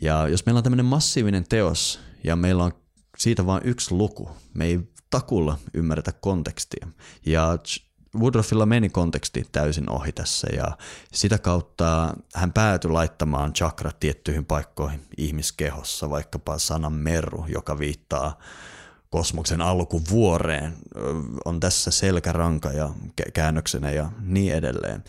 Ja jos meillä on tämmöinen massiivinen teos ja meillä on siitä vain yksi luku, me ei takulla ymmärretä kontekstia. Ja Woodruffilla meni konteksti täysin ohi tässä ja sitä kautta hän päätyi laittamaan chakrat tiettyihin paikkoihin ihmiskehossa, vaikkapa sanan meru, joka viittaa kosmoksen alkuvuoreen, on tässä selkäranka ja käännöksenä ja niin edelleen.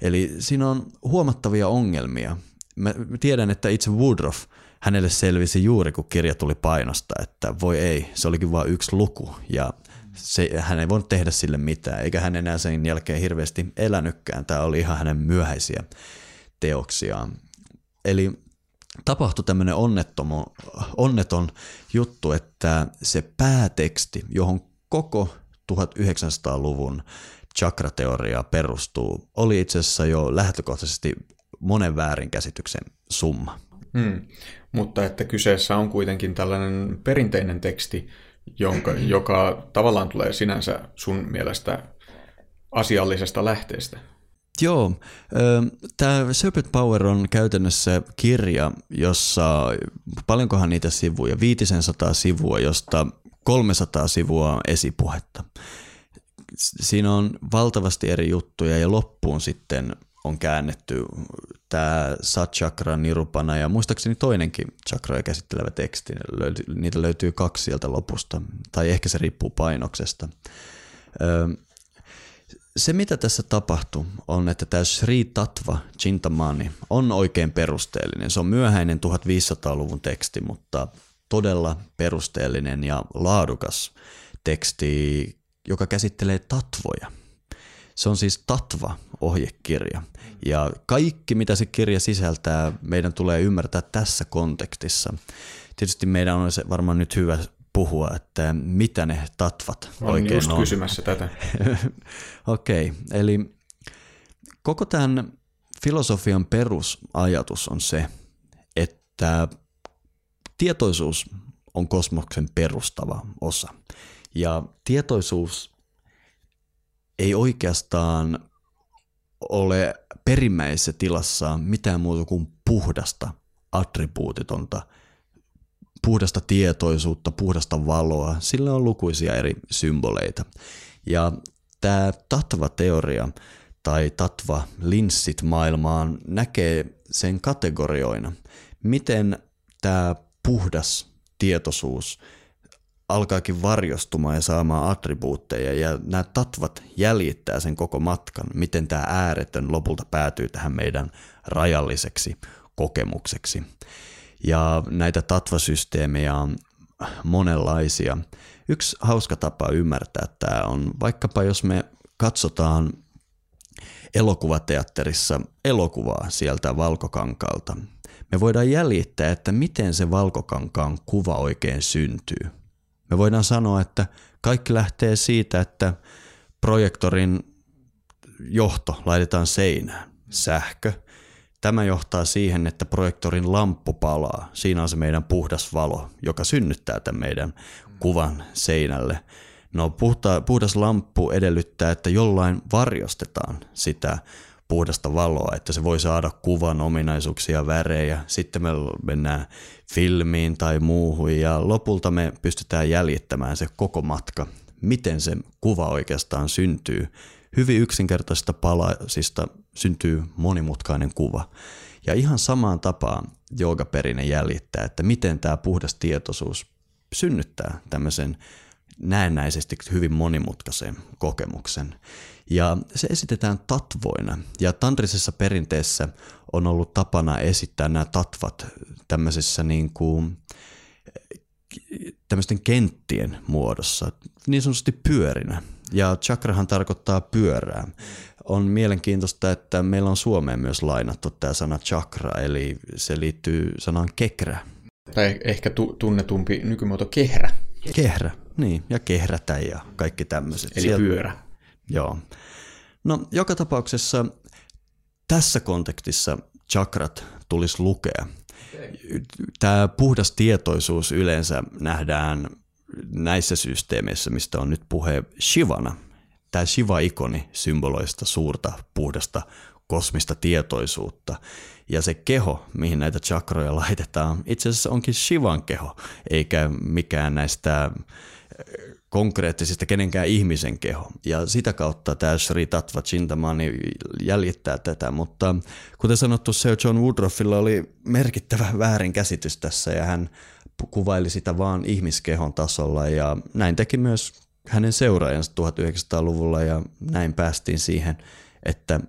Eli siinä on huomattavia ongelmia. Mä tiedän, että itse Woodruff, hänelle selvisi juuri kun kirja tuli painosta, että voi ei, se olikin vain yksi luku ja se, hän ei voinut tehdä sille mitään, eikä hän enää sen jälkeen hirveästi elänytkään. Tämä oli ihan hänen myöhäisiä teoksiaan. Eli tapahtui tämmöinen onneton juttu, että se pääteksti, johon koko 1900-luvun chakrateoria perustuu, oli itse asiassa jo lähtökohtaisesti monen väärinkäsityksen summa. Hmm. Mutta että kyseessä on kuitenkin tällainen perinteinen teksti, jonka, joka tavallaan tulee sinänsä sun mielestä asiallisesta lähteestä. Joo, tämä Serpent Power on käytännössä kirja, jossa paljonkohan niitä sivuja, 500 sivua, josta 300 sivua on esipuhetta. Siinä on valtavasti eri juttuja ja loppuun sitten on käännetty tämä Satchakra, Nirupana ja muistaakseni toinenkin chakroja käsittelevä teksti. Niitä löytyy kaksi sieltä lopusta, tai ehkä se riippuu painoksesta. Se, mitä tässä tapahtuu, on, että tämä Sri Tatva Chintamani on oikein perusteellinen. Se on myöhäinen 1500-luvun teksti, mutta todella perusteellinen ja laadukas teksti, joka käsittelee tatvoja – se on siis Tatva-ohjekirja. Ja kaikki, mitä se kirja sisältää, meidän tulee ymmärtää tässä kontekstissa. Tietysti meidän on se varmaan nyt hyvä puhua, että mitä ne tatvat Olen oikein just on. kysymässä tätä. Okei, okay, eli koko tämän filosofian perusajatus on se, että tietoisuus on kosmoksen perustava osa. Ja tietoisuus ei oikeastaan ole perimmäisessä tilassa mitään muuta kuin puhdasta, attribuutitonta, puhdasta tietoisuutta, puhdasta valoa. Sillä on lukuisia eri symboleita. Ja tämä tatva-teoria tai tatva-linssit maailmaan näkee sen kategorioina, miten tämä puhdas tietoisuus alkaakin varjostumaan ja saamaan attribuutteja ja nämä tatvat jäljittää sen koko matkan, miten tämä ääretön lopulta päätyy tähän meidän rajalliseksi kokemukseksi. Ja näitä tatvasysteemejä on monenlaisia. Yksi hauska tapa ymmärtää tämä on vaikkapa jos me katsotaan elokuvateatterissa elokuvaa sieltä valkokankaalta. Me voidaan jäljittää, että miten se valkokankaan kuva oikein syntyy. Me voidaan sanoa, että kaikki lähtee siitä, että projektorin johto laitetaan seinään, sähkö. Tämä johtaa siihen, että projektorin lamppu palaa. Siinä on se meidän puhdas valo, joka synnyttää tämän meidän kuvan seinälle. No puhta, puhdas lamppu edellyttää, että jollain varjostetaan sitä puhdasta valoa, että se voi saada kuvan ominaisuuksia, värejä. Sitten me mennään filmiin tai muuhun ja lopulta me pystytään jäljittämään se koko matka, miten se kuva oikeastaan syntyy. Hyvin yksinkertaisista palasista syntyy monimutkainen kuva. Ja ihan samaan tapaan joogaperinne jäljittää, että miten tämä puhdas tietoisuus synnyttää tämmöisen näennäisesti hyvin monimutkaisen kokemuksen. Ja se esitetään tatvoina. Ja tantrisessa perinteessä on ollut tapana esittää nämä tatvat tämmöisessä niin kuin, tämmöisten kenttien muodossa, niin sanotusti pyörinä. Ja chakrahan tarkoittaa pyörää. On mielenkiintoista, että meillä on Suomeen myös lainattu tämä sana chakra, eli se liittyy sanaan kekrä. Tai ehkä tunnetumpi nykymuoto kehrä. Kehrä, niin, ja kehrätä ja kaikki tämmöiset. Eli Sieltä, pyörä. Joo. No, joka tapauksessa tässä kontekstissa chakrat tulisi lukea. Tämä puhdas tietoisuus yleensä nähdään näissä systeemeissä, mistä on nyt puhe Shivana. Tämä Shiva-ikoni symboloista suurta, puhdasta kosmista tietoisuutta. Ja se keho, mihin näitä chakroja laitetaan, itse asiassa onkin Shivan keho, eikä mikään näistä konkreettisista kenenkään ihmisen keho. Ja sitä kautta tämä Sri Tattva Chintamani jäljittää tätä, mutta kuten sanottu, Sir John Woodroffilla oli merkittävä väärinkäsitys tässä ja hän kuvaili sitä vaan ihmiskehon tasolla ja näin teki myös hänen seuraajansa 1900-luvulla ja näin päästiin siihen, että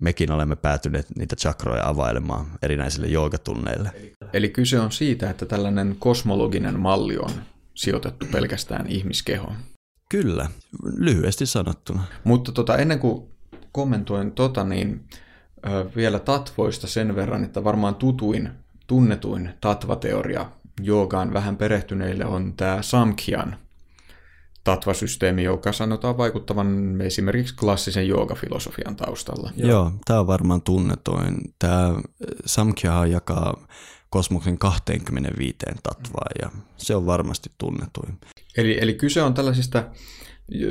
mekin olemme päätyneet niitä chakroja availemaan erinäisille joogatunneille. Eli kyse on siitä, että tällainen kosmologinen malli on sijoitettu pelkästään ihmiskehoon. Kyllä, lyhyesti sanottuna. Mutta tota, ennen kuin kommentoin tota, niin ö, vielä tatvoista sen verran, että varmaan tutuin, tunnetuin tatvateoria joogaan vähän perehtyneille on tämä Samkhyan tatvasysteemi, joka sanotaan vaikuttavan esimerkiksi klassisen joogafilosofian taustalla. Joo, tämä on varmaan tunnetuin. Tämä Samkhya jakaa kosmoksen 25 tatvaa ja se on varmasti tunnetuin. Eli, eli kyse on tällaisista,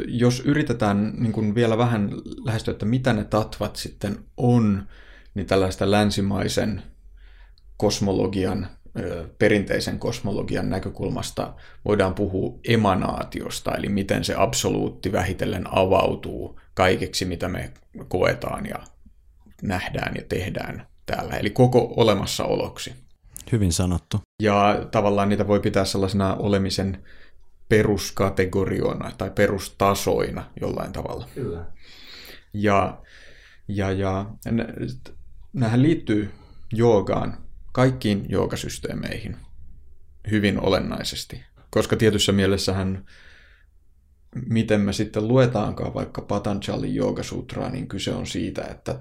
jos yritetään niin kuin vielä vähän lähestyä, että mitä ne tatvat sitten on, niin tällaista länsimaisen kosmologian, perinteisen kosmologian näkökulmasta voidaan puhua emanaatiosta, eli miten se absoluutti vähitellen avautuu kaikeksi, mitä me koetaan ja nähdään ja tehdään täällä, eli koko olemassaoloksi. Hyvin sanottu. Ja tavallaan niitä voi pitää sellaisena olemisen peruskategorioina tai perustasoina jollain tavalla. Kyllä. Ja, ja, ja nämähän liittyy joogaan, kaikkiin joogasysteemeihin hyvin olennaisesti. Koska tietyssä mielessähän, miten me sitten luetaankaan vaikka Patanjalin joogasutraa, niin kyse on siitä, että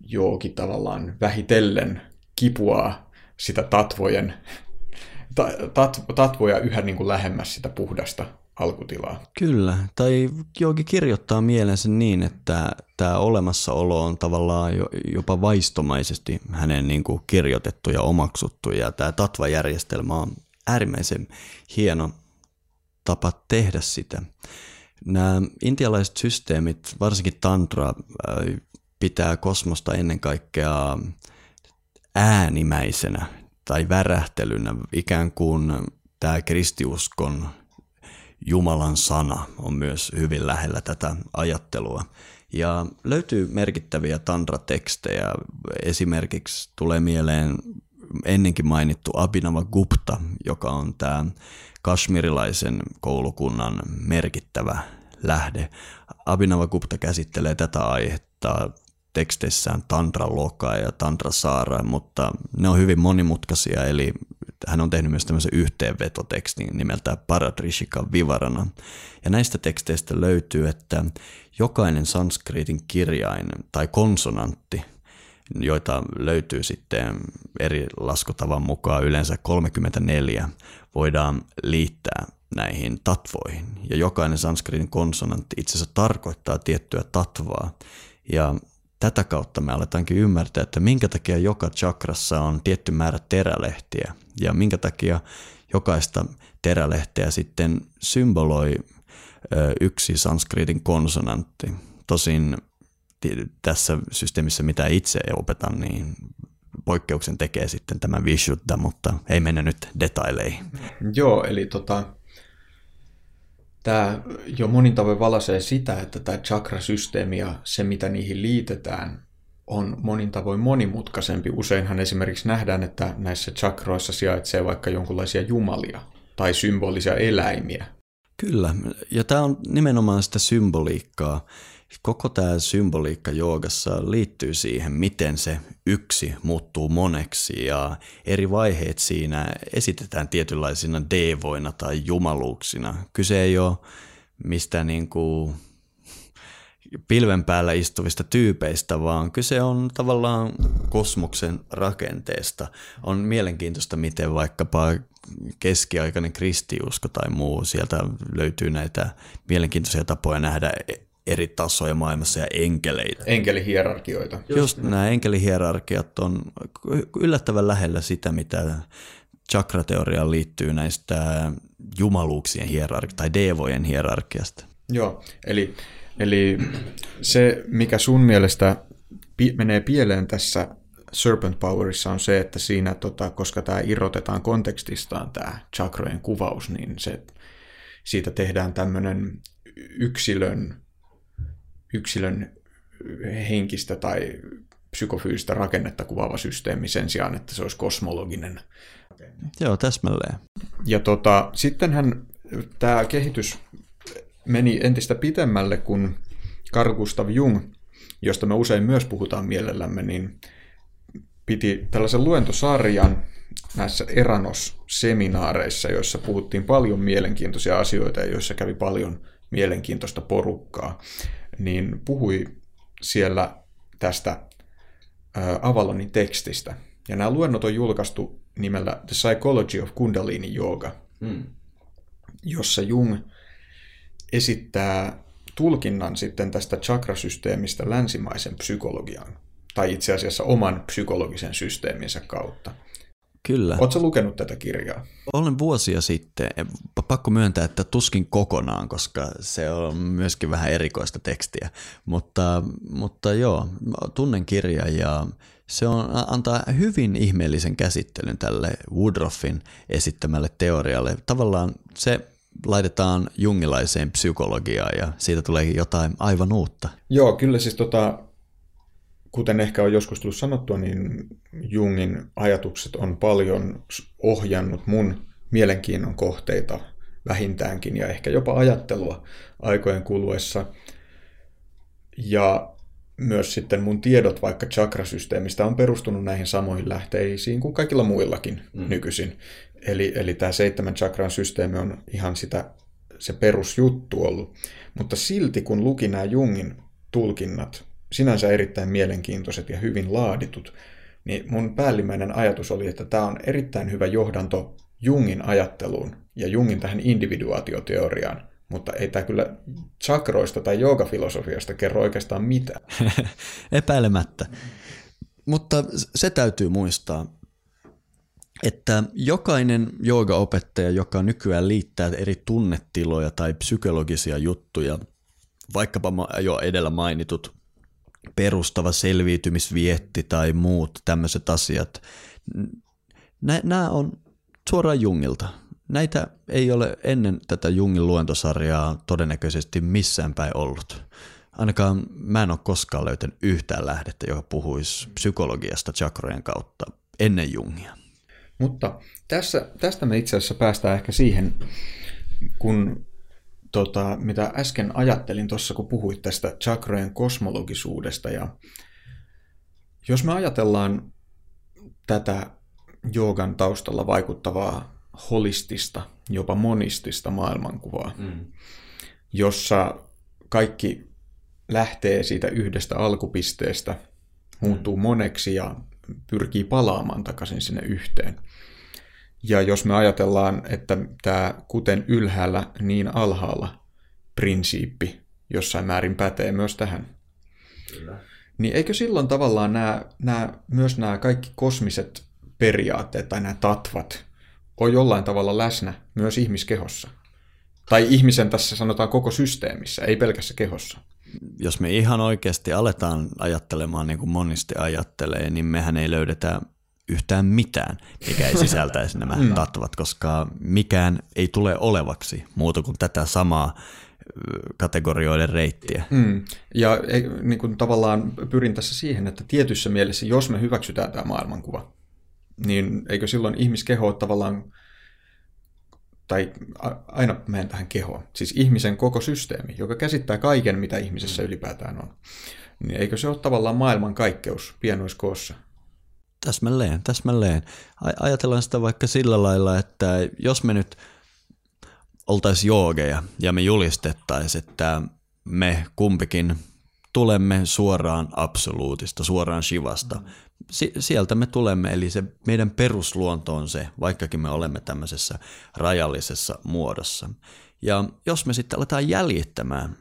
joogi tavallaan vähitellen kipuaa sitä tatvojen, tat, tatvoja yhä niin kuin lähemmäs sitä puhdasta alkutilaa. Kyllä, tai jokin kirjoittaa mielensä niin, että tämä olemassaolo on tavallaan jopa vaistomaisesti hänen niin kuin kirjoitettu ja omaksuttu, ja tämä tatvajärjestelmä on äärimmäisen hieno tapa tehdä sitä. Nämä intialaiset systeemit, varsinkin tantra, äh, pitää kosmosta ennen kaikkea äänimäisenä tai värähtelynä, ikään kuin tämä kristiuskon Jumalan sana on myös hyvin lähellä tätä ajattelua. Ja löytyy merkittäviä tantra-tekstejä. Esimerkiksi tulee mieleen ennenkin mainittu Abhinava Gupta, joka on tämä kashmirilaisen koulukunnan merkittävä lähde. Abhinava Gupta käsittelee tätä aihetta teksteissään Tantra Loka ja Tantra Saara, mutta ne on hyvin monimutkaisia, eli hän on tehnyt myös tämmöisen yhteenvetotekstin nimeltä Paradrishika Vivarana. Ja näistä teksteistä löytyy, että jokainen sanskritin kirjain tai konsonantti, joita löytyy sitten eri laskutavan mukaan yleensä 34, voidaan liittää näihin tatvoihin. Ja jokainen sanskritin konsonantti itse asiassa tarkoittaa tiettyä tatvaa. Ja tätä kautta me aletaankin ymmärtää, että minkä takia joka chakrassa on tietty määrä terälehtiä ja minkä takia jokaista terälehteä sitten symboloi yksi sanskritin konsonantti. Tosin tässä systeemissä, mitä itse opetan, niin poikkeuksen tekee sitten tämä Vishuddha, mutta ei mennä nyt detaileihin. Joo, eli tota, tämä jo monin tavoin valaisee sitä, että tämä chakrasysteemi ja se, mitä niihin liitetään, on monin tavoin monimutkaisempi. Useinhan esimerkiksi nähdään, että näissä chakroissa sijaitsee vaikka jonkinlaisia jumalia tai symbolisia eläimiä. Kyllä, ja tämä on nimenomaan sitä symboliikkaa. Koko tämä symboliikka joogassa liittyy siihen, miten se yksi muuttuu moneksi ja eri vaiheet siinä esitetään tietynlaisina devoina tai jumaluuksina. Kyse ei ole mistä niin kuin pilven päällä istuvista tyypeistä, vaan kyse on tavallaan kosmoksen rakenteesta. On mielenkiintoista, miten vaikkapa keskiaikainen kristiusko tai muu, sieltä löytyy näitä mielenkiintoisia tapoja nähdä eri tasoja maailmassa ja enkeleitä. Enkelihierarkioita. Just nämä enkelihierarkiat on yllättävän lähellä sitä, mitä chakrateoriaan liittyy näistä jumaluuksien hierarki- tai devojen hierarkiasta. Joo, eli, eli se, mikä sun mielestä pi- menee pieleen tässä Serpent Powerissa on se, että siinä, tota, koska tämä irrotetaan kontekstistaan, tämä chakrojen kuvaus, niin se, siitä tehdään tämmöinen yksilön yksilön henkistä tai psykofyysistä rakennetta kuvaava systeemi sen sijaan, että se olisi kosmologinen. Joo, täsmälleen. Ja tota, sittenhän tämä kehitys meni entistä pitemmälle, kun Carl Gustav Jung, josta me usein myös puhutaan mielellämme, niin piti tällaisen luentosarjan näissä Eranos-seminaareissa, joissa puhuttiin paljon mielenkiintoisia asioita ja joissa kävi paljon mielenkiintoista porukkaa niin puhui siellä tästä Avalonin tekstistä. Ja nämä luennot on julkaistu nimellä The Psychology of Kundalini Yoga, mm. jossa Jung esittää tulkinnan sitten tästä chakrasysteemistä länsimaisen psykologian, tai itse asiassa oman psykologisen systeeminsä kautta. Kyllä. Oletko lukenut tätä kirjaa? Olen vuosia sitten. Pakko myöntää, että tuskin kokonaan, koska se on myöskin vähän erikoista tekstiä. Mutta, mutta joo, tunnen kirjan ja se on, antaa hyvin ihmeellisen käsittelyn tälle Woodruffin esittämälle teorialle. Tavallaan se laitetaan jungilaiseen psykologiaan ja siitä tulee jotain aivan uutta. Joo, kyllä siis tota, kuten ehkä on joskus tullut sanottua, niin Jungin ajatukset on paljon ohjannut mun mielenkiinnon kohteita vähintäänkin ja ehkä jopa ajattelua aikojen kuluessa. Ja myös sitten mun tiedot vaikka chakrasysteemistä on perustunut näihin samoihin lähteisiin kuin kaikilla muillakin mm. nykyisin. Eli, eli tämä seitsemän chakran systeemi on ihan sitä, se perusjuttu ollut. Mutta silti kun luki nämä Jungin tulkinnat sinänsä erittäin mielenkiintoiset ja hyvin laaditut, niin mun päällimmäinen ajatus oli, että tämä on erittäin hyvä johdanto Jungin ajatteluun ja Jungin tähän individuaatioteoriaan, mutta ei tämä kyllä chakroista tai joogafilosofiasta kerro oikeastaan mitään. Epäilemättä. Mutta se täytyy muistaa, että jokainen joogaopettaja, joka nykyään liittää eri tunnetiloja tai psykologisia juttuja, vaikkapa jo edellä mainitut perustava selviytymisvietti tai muut tämmöiset asiat, nämä on suoraan Jungilta. Näitä ei ole ennen tätä Jungin luentosarjaa todennäköisesti missään päin ollut. Ainakaan mä en ole koskaan löytänyt yhtään lähdettä, joka puhuisi psykologiasta chakrojen kautta ennen Jungia. Mutta tässä, tästä me itse asiassa päästään ehkä siihen, kun tota, mitä äsken ajattelin tuossa, kun puhuit tästä chakrojen kosmologisuudesta. Ja jos me ajatellaan tätä joogan taustalla vaikuttavaa holistista, jopa monistista maailmankuvaa, mm. jossa kaikki lähtee siitä yhdestä alkupisteestä, muuttuu mm. moneksi ja pyrkii palaamaan takaisin sinne yhteen. Ja jos me ajatellaan, että tämä kuten ylhäällä niin alhaalla prinsiippi jossain määrin pätee myös tähän, Kyllä. niin eikö silloin tavallaan nämä, nämä, myös nämä kaikki kosmiset periaatteet tai nämä tatvat ole jollain tavalla läsnä myös ihmiskehossa? Tai ihmisen tässä sanotaan koko systeemissä, ei pelkässä kehossa jos me ihan oikeasti aletaan ajattelemaan niin kuin monisti ajattelee, niin mehän ei löydetä yhtään mitään, mikä ei sisältäisi nämä mm. tatvat, koska mikään ei tule olevaksi muuta kuin tätä samaa kategorioiden reittiä. Mm. Ja niin kuin tavallaan pyrin tässä siihen, että tietyssä mielessä, jos me hyväksytään tämä maailmankuva, niin eikö silloin ihmiskeho ole tavallaan tai aina menen tähän kehoon, siis ihmisen koko systeemi, joka käsittää kaiken, mitä ihmisessä mm. ylipäätään on, niin eikö se ole tavallaan maailman kaikkeus pienoiskoossa? Täsmälleen, täsmälleen. Ajatellaan sitä vaikka sillä lailla, että jos me nyt oltaisiin joogeja ja me julistettaisiin, että me kumpikin tulemme suoraan absoluutista, suoraan Shivasta. Si- sieltä me tulemme, eli se meidän perusluonto on se, vaikkakin me olemme tämmöisessä rajallisessa muodossa. Ja jos me sitten aletaan jäljittämään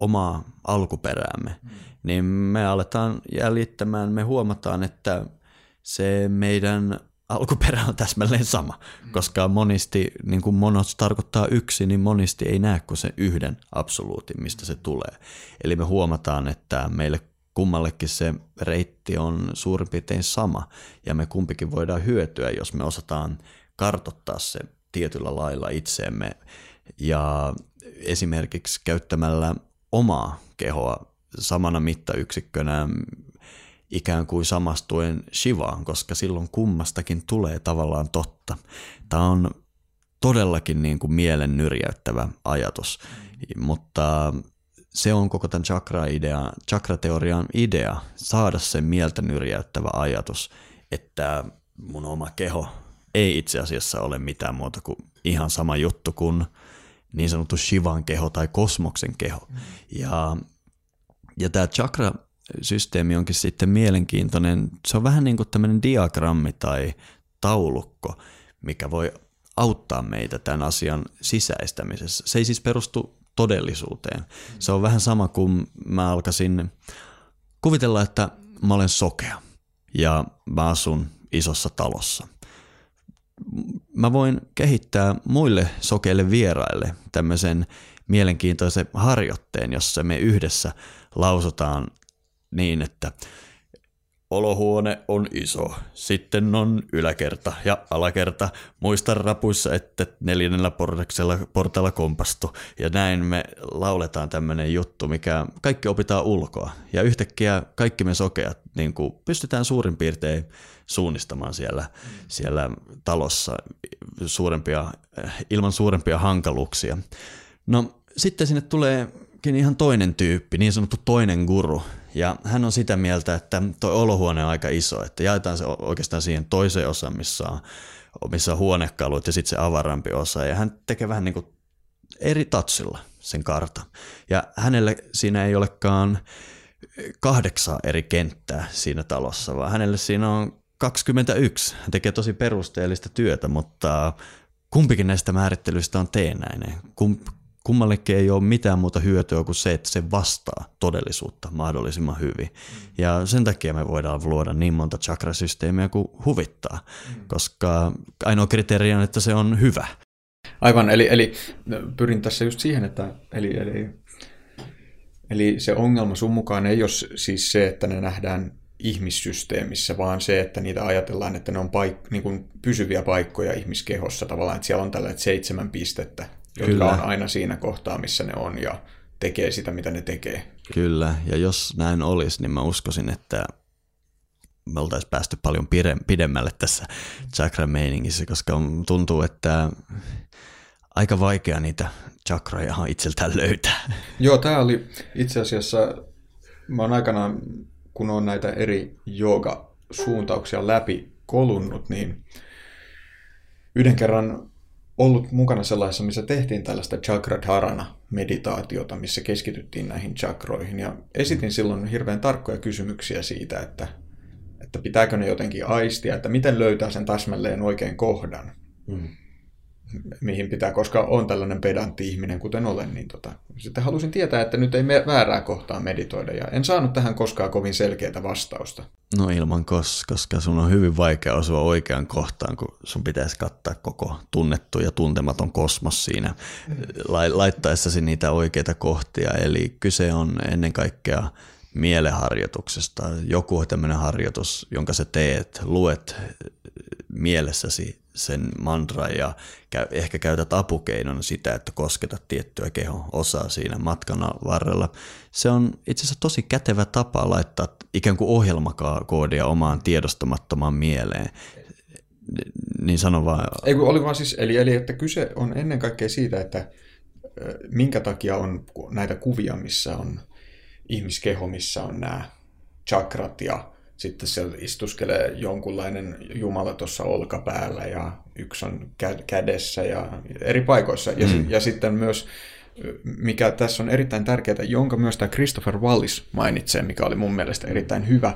omaa alkuperäämme, mm. niin me aletaan jäljittämään, me huomataan, että se meidän alkuperä on täsmälleen sama, mm. koska monisti, niin kuin monos tarkoittaa yksi, niin monisti ei näe kuin se yhden absoluutin, mistä se tulee. Eli me huomataan, että meille kummallekin se reitti on suurin piirtein sama, ja me kumpikin voidaan hyötyä, jos me osataan kartottaa se tietyllä lailla itseemme, ja esimerkiksi käyttämällä omaa kehoa samana mittayksikkönä ikään kuin samastuen Shivaan, koska silloin kummastakin tulee tavallaan totta. Tämä on todellakin niin kuin mielen nyrjäyttävä ajatus, mutta se on koko tämän chakra-idea, chakrateorian idea, saada se mieltä nyrjäyttävä ajatus, että mun oma keho ei itse asiassa ole mitään muuta kuin ihan sama juttu kuin niin sanottu Shivan keho tai kosmoksen keho. Ja, ja tämä chakra systeemi onkin sitten mielenkiintoinen. Se on vähän niin kuin tämmöinen diagrammi tai taulukko, mikä voi auttaa meitä tämän asian sisäistämisessä. Se ei siis perustu todellisuuteen. Se on vähän sama kuin mä alkaisin kuvitella, että mä olen sokea ja mä asun isossa talossa. Mä voin kehittää muille sokeille vieraille tämmöisen mielenkiintoisen harjoitteen, jossa me yhdessä lausutaan niin, että Olohuone on iso, sitten on yläkerta ja alakerta. Muista rapuissa, että neljännellä portaksella portalla kompastu. Ja näin me lauletaan tämmöinen juttu, mikä kaikki opitaan ulkoa. Ja yhtäkkiä kaikki me sokeat niin kuin pystytään suurin piirtein suunnistamaan siellä, siellä talossa suurempia, ilman suurempia hankaluuksia. No sitten sinne tuleekin ihan toinen tyyppi, niin sanottu toinen guru, ja hän on sitä mieltä, että tuo olohuone on aika iso, että jaetaan se oikeastaan siihen toiseen osaan, missä on, missä on huonekalut ja sitten se avarampi osa. Ja hän tekee vähän niin kuin eri tatsilla sen kartan. Ja hänelle siinä ei olekaan kahdeksan eri kenttää siinä talossa, vaan hänelle siinä on 21. Hän tekee tosi perusteellista työtä, mutta kumpikin näistä määrittelyistä on teenäinen. Kummallekin ei ole mitään muuta hyötyä kuin se, että se vastaa todellisuutta mahdollisimman hyvin. Mm. Ja sen takia me voidaan luoda niin monta chakrasysteemiä kuin huvittaa, mm. koska ainoa kriteeri on, että se on hyvä. Aivan, eli, eli pyrin tässä just siihen, että eli, eli, eli se ongelma sun mukaan ei ole siis se, että ne nähdään ihmissysteemissä, vaan se, että niitä ajatellaan, että ne on paik- niin kuin pysyviä paikkoja ihmiskehossa tavallaan, että siellä on tällaiset seitsemän pistettä, jotka Kyllä. on aina siinä kohtaa, missä ne on ja tekee sitä, mitä ne tekee. Kyllä, ja jos näin olisi, niin mä uskoisin, että me oltaisiin päästy paljon pidemmälle tässä chakra-meiningissä, koska tuntuu, että aika vaikea niitä chakroja itseltään löytää. Joo, tämä oli itse asiassa, mä oon aikanaan, kun on näitä eri jooga-suuntauksia läpi kolunnut, niin yhden kerran ollut mukana sellaisessa, missä tehtiin tällaista chakradharana meditaatiota, missä keskityttiin näihin chakroihin. Ja esitin silloin hirveän tarkkoja kysymyksiä siitä, että, että pitääkö ne jotenkin aistia, että miten löytää sen täsmälleen oikein kohdan. Mm mihin pitää, koska on tällainen pedantti ihminen, kuten olen, niin tota, sitten halusin tietää, että nyt ei me väärää kohtaa meditoida, ja en saanut tähän koskaan kovin selkeää vastausta. No ilman kos, koska sun on hyvin vaikea osua oikeaan kohtaan, kun sun pitäisi kattaa koko tunnettu ja tuntematon kosmos siinä laittaessasi niitä oikeita kohtia, eli kyse on ennen kaikkea mieleharjoituksesta. Joku tämmöinen harjoitus, jonka sä teet, luet mielessäsi sen mantra ja ehkä käytät apukeinona sitä, että kosketat tiettyä kehon osaa siinä matkana varrella. Se on itse asiassa tosi kätevä tapa laittaa ikään kuin ohjelmakoodia omaan tiedostamattomaan mieleen. Niin sano vaan. Ei oli vaan siis, eli, eli että kyse on ennen kaikkea siitä, että minkä takia on näitä kuvia, missä on ihmiskeho, missä on nämä chakrat ja sitten siellä istuskelee jonkunlainen jumala tuossa olkapäällä ja yksi on kädessä ja eri paikoissa. Ja, mm. ja sitten myös, mikä tässä on erittäin tärkeää, jonka myös tämä Christopher Wallis mainitsee, mikä oli mun mielestä erittäin hyvä,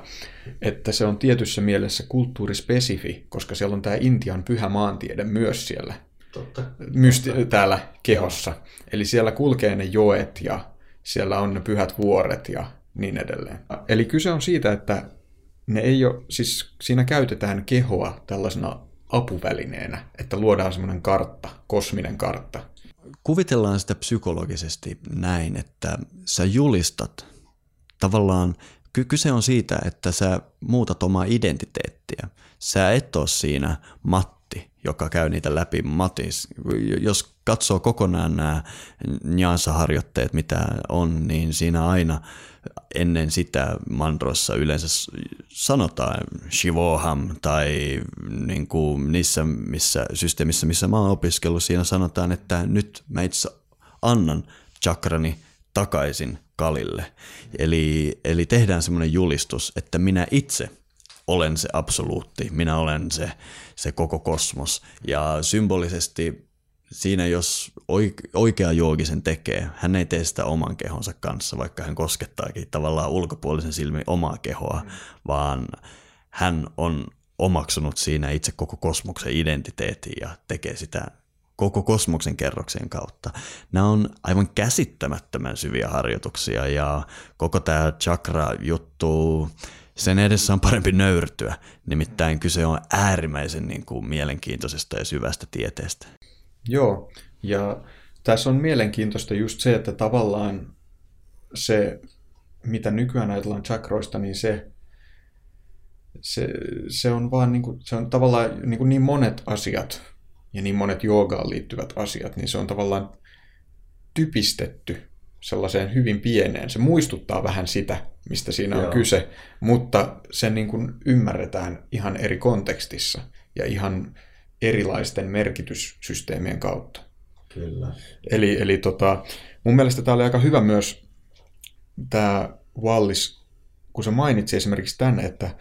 että se on tietyssä mielessä kulttuurispesifi, koska siellä on tämä Intian pyhä maantiede myös siellä Totta. Mysti- täällä kehossa. Eli siellä kulkee ne joet ja siellä on ne pyhät vuoret ja niin edelleen. Eli kyse on siitä, että ne ei ole, siis siinä käytetään kehoa tällaisena apuvälineenä, että luodaan semmoinen kartta, kosminen kartta. Kuvitellaan sitä psykologisesti näin, että sä julistat tavallaan, kyse on siitä, että sä muutat omaa identiteettiä. Sä et ole siinä Matti, joka käy niitä läpi Matis. Jos katsoo kokonaan nämä nyansa-harjoitteet, mitä on, niin siinä aina – ennen sitä mandrossa yleensä sanotaan shivoham tai niin kuin niissä missä, systeemissä, missä mä oon opiskellut, siinä sanotaan, että nyt mä itse annan chakrani takaisin kalille. Eli, eli tehdään semmoinen julistus, että minä itse olen se absoluutti, minä olen se, se koko kosmos. Ja symbolisesti siinä jos oikea joogi sen tekee, hän ei tee sitä oman kehonsa kanssa, vaikka hän koskettaakin tavallaan ulkopuolisen silmin omaa kehoa, mm. vaan hän on omaksunut siinä itse koko kosmoksen identiteetin ja tekee sitä koko kosmoksen kerroksen kautta. Nämä on aivan käsittämättömän syviä harjoituksia ja koko tämä chakra-juttu, sen edessä on parempi nöyrtyä. Nimittäin kyse on äärimmäisen niin kuin, mielenkiintoisesta ja syvästä tieteestä. Joo, ja tässä on mielenkiintoista just se, että tavallaan se, mitä nykyään ajatellaan chakroista, niin se, se, se on vaan niin, kuin, se on tavallaan niin, kuin niin monet asiat ja niin monet joogaan liittyvät asiat, niin se on tavallaan typistetty sellaiseen hyvin pieneen. Se muistuttaa vähän sitä, mistä siinä on Joo. kyse, mutta se niin kuin ymmärretään ihan eri kontekstissa ja ihan erilaisten merkityssysteemien kautta. Kyllä. Eli, eli tota, mun mielestä tämä oli aika hyvä myös tämä Wallis, kun se mainitsi esimerkiksi tänne, että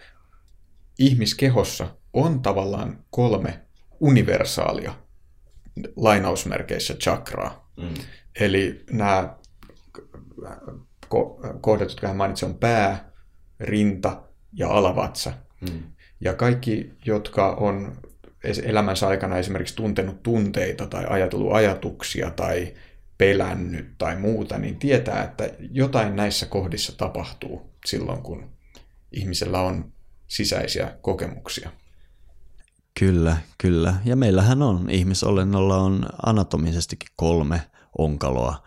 ihmiskehossa on tavallaan kolme universaalia lainausmerkeissä chakraa. Mm. Eli nämä kohdat, jotka hän mainitsi, on pää, rinta ja alavatsa. Mm. Ja kaikki, jotka on elämänsä aikana esimerkiksi tuntenut tunteita tai ajatellut ajatuksia tai pelännyt tai muuta, niin tietää, että jotain näissä kohdissa tapahtuu silloin, kun ihmisellä on sisäisiä kokemuksia. Kyllä, kyllä. Ja meillähän on, ihmisolennolla on anatomisestikin kolme onkaloa,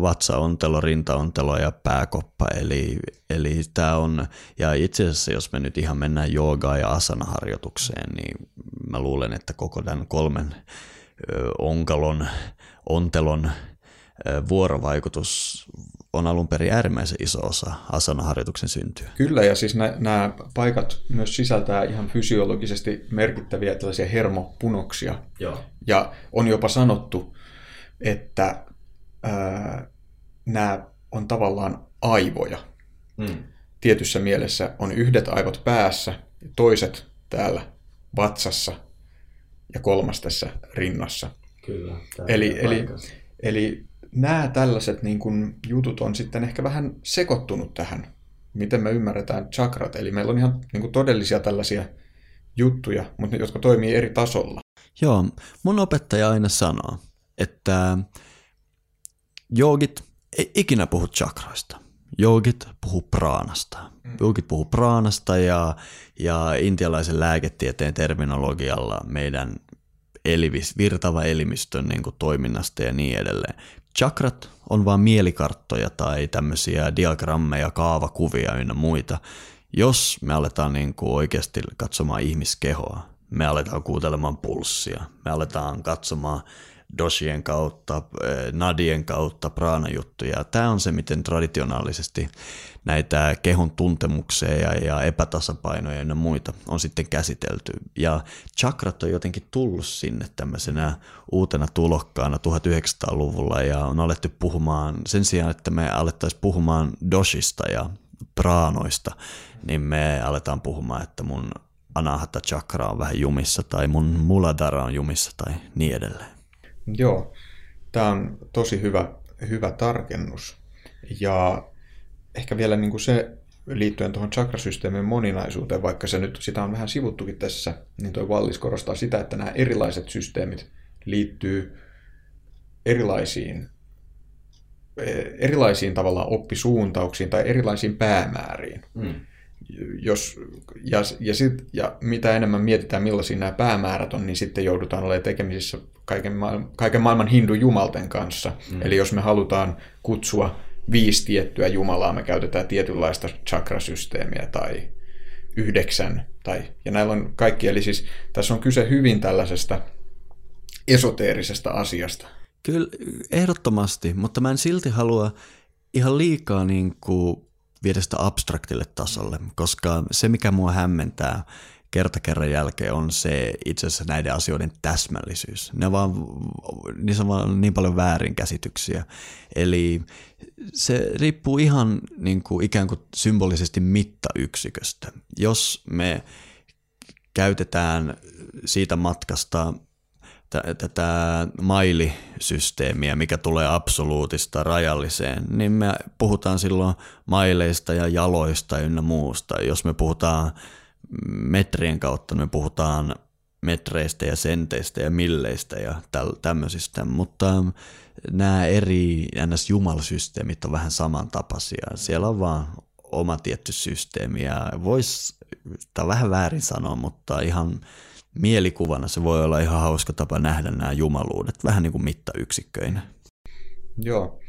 vatsaontelo, rintaontelo ja pääkoppa. Eli, eli tämä on, ja itse asiassa jos me nyt ihan mennään joogaa ja asanaharjoitukseen, niin mä luulen, että koko tämän kolmen onkalon, ontelon vuorovaikutus on alun perin äärimmäisen iso osa asanaharjoituksen syntyä. Kyllä, ja siis nämä paikat myös sisältää ihan fysiologisesti merkittäviä tällaisia hermopunoksia. Joo. Ja on jopa sanottu, että ää, nämä on tavallaan aivoja. Hmm. Tietyssä mielessä on yhdet aivot päässä, toiset täällä vatsassa ja kolmas tässä rinnassa. Kyllä. Eli, eli, eli nämä tällaiset niin kuin, jutut on sitten ehkä vähän sekoittunut tähän, miten me ymmärretään chakrat. Eli meillä on ihan niin kuin, todellisia tällaisia juttuja, mutta ne, jotka toimii eri tasolla. Joo, mun opettaja aina sanoo, että joogit ei ikinä puhu chakroista. Joogit puhuu praanasta. Mm. Joogit puhuu praanasta ja, ja intialaisen lääketieteen terminologialla meidän elivis, virtava elimistön niin kuin, toiminnasta ja niin edelleen. Chakrat on vain mielikarttoja tai tämmöisiä diagrammeja, kaavakuvia ynnä muita. Jos me aletaan niin kuin oikeasti katsomaan ihmiskehoa, me aletaan kuuntelemaan pulssia, me aletaan katsomaan doshien kautta, eh, nadien kautta, praanajuttuja. Tämä on se, miten traditionaalisesti näitä kehon tuntemuksia ja, ja epätasapainoja ja muita on sitten käsitelty. Ja chakrat on jotenkin tullut sinne tämmöisenä uutena tulokkaana 1900-luvulla ja on alettu puhumaan, sen sijaan, että me alettaisiin puhumaan doshista ja praanoista, niin me aletaan puhumaan, että mun anahata chakra on vähän jumissa tai mun muladara on jumissa tai niin edelleen. Joo, tämä on tosi hyvä, hyvä tarkennus. Ja ehkä vielä niin kuin se liittyen tuohon chakrasysteemin moninaisuuteen, vaikka se nyt sitä on vähän sivuttukin tässä, niin tuo Wallis korostaa sitä, että nämä erilaiset systeemit liittyy erilaisiin erilaisiin tavallaan oppisuuntauksiin tai erilaisiin päämääriin. Mm jos, ja, ja, sit, ja mitä enemmän mietitään, millaisia nämä päämäärät on, niin sitten joudutaan olemaan tekemisissä kaiken, maailman, kaiken maailman hindu-jumalten kanssa. Mm. Eli jos me halutaan kutsua viisi tiettyä jumalaa, me käytetään tietynlaista chakrasysteemiä tai yhdeksän. Tai, ja näillä on kaikki, eli siis tässä on kyse hyvin tällaisesta esoteerisesta asiasta. Kyllä, ehdottomasti, mutta mä en silti halua ihan liikaa niin kuin viedä sitä abstraktille tasolle, koska se mikä mua hämmentää kerta kerran jälkeen on se itse asiassa näiden asioiden täsmällisyys. Ne vaan, niissä on vaan niin paljon väärinkäsityksiä. Eli se riippuu ihan niin kuin ikään kuin symbolisesti mittayksiköstä. Jos me käytetään siitä matkasta tätä mailisysteemiä, mikä tulee absoluutista rajalliseen, niin me puhutaan silloin maileista ja jaloista ynnä muusta. Jos me puhutaan metrien kautta, me puhutaan metreistä ja senteistä ja milleistä ja tämmöisistä, mutta nämä eri ns. jumalasysteemit on vähän samantapaisia. Siellä on vaan oma tietty systeemi ja voisi, tämä vähän väärin sanoa, mutta ihan mielikuvana se voi olla ihan hauska tapa nähdä nämä jumaluudet, vähän niin kuin mittayksikköinä. Joo.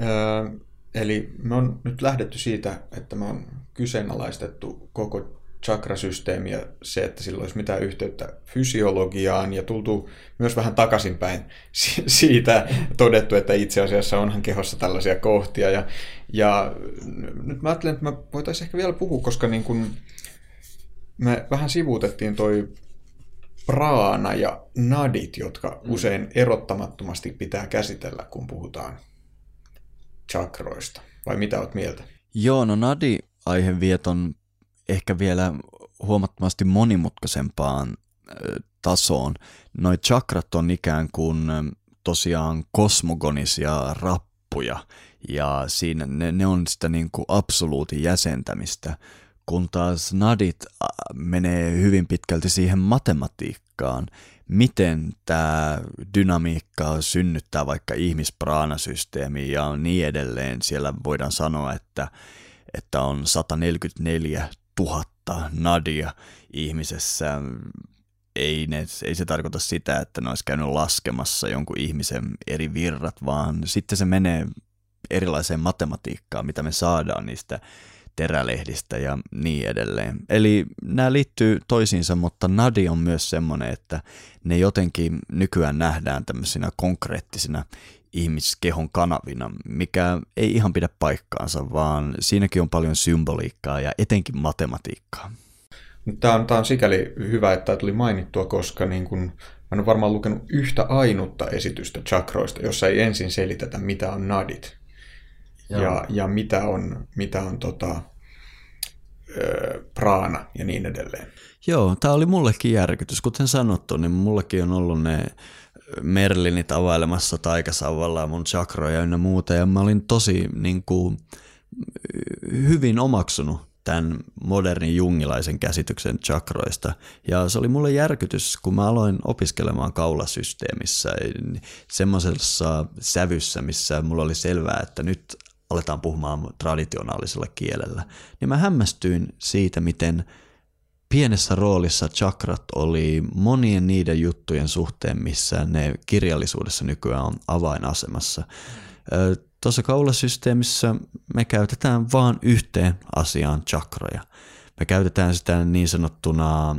Öö, eli me on nyt lähdetty siitä, että me on kyseenalaistettu koko chakrasysteemi ja se, että sillä olisi mitään yhteyttä fysiologiaan ja tultu myös vähän takaisinpäin siitä todettu, että itse asiassa onhan kehossa tällaisia kohtia. Ja, ja nyt mä ajattelen, että mä voitaisiin ehkä vielä puhua, koska niin kun me vähän sivuutettiin toi praana ja nadit, jotka mm. usein erottamattomasti pitää käsitellä, kun puhutaan chakroista. Vai mitä oot mieltä? Joo, no nadi-aihe vieton ehkä vielä huomattavasti monimutkaisempaan tasoon. Noi chakrat on ikään kuin tosiaan kosmogonisia rappuja ja siinä ne, ne on sitä niin kuin absoluutin jäsentämistä, kun taas nadit menee hyvin pitkälti siihen matematiikkaan miten tämä dynamiikka synnyttää vaikka ihmispraanasysteemi ja niin edelleen. Siellä voidaan sanoa, että, että on 144 000 nadia ihmisessä. Ei, ne, ei se tarkoita sitä, että ne olisi käynyt laskemassa jonkun ihmisen eri virrat, vaan sitten se menee erilaiseen matematiikkaan, mitä me saadaan niistä terälehdistä ja niin edelleen. Eli nämä liittyy toisiinsa, mutta nadi on myös semmoinen, että ne jotenkin nykyään nähdään tämmöisinä konkreettisina ihmiskehon kanavina, mikä ei ihan pidä paikkaansa, vaan siinäkin on paljon symboliikkaa ja etenkin matematiikkaa. Tämä on, tämä on sikäli hyvä, että tämä tuli mainittua, koska niin kun, mä en ole varmaan lukenut yhtä ainutta esitystä chakroista, jossa ei ensin selitetä, mitä on nadit ja, ja mitä on, mitä on tota, ö, praana ja niin edelleen. Joo, tämä oli mullekin järkytys. Kuten sanottu, niin mullekin on ollut ne Merlinit availemassa taikasauvalla ja mun chakroja ja muuta, ja mä olin tosi niin kuin, hyvin omaksunut tämän modernin jungilaisen käsityksen chakroista. Ja se oli mulle järkytys, kun mä aloin opiskelemaan kaulasysteemissä semmoisessa sävyssä, missä mulla oli selvää, että nyt aletaan puhumaan traditionaalisella kielellä, niin mä hämmästyin siitä, miten pienessä roolissa chakrat oli monien niiden juttujen suhteen, missä ne kirjallisuudessa nykyään on avainasemassa. Tuossa kaulasysteemissä me käytetään vain yhteen asiaan chakroja. Me käytetään sitä niin sanottuna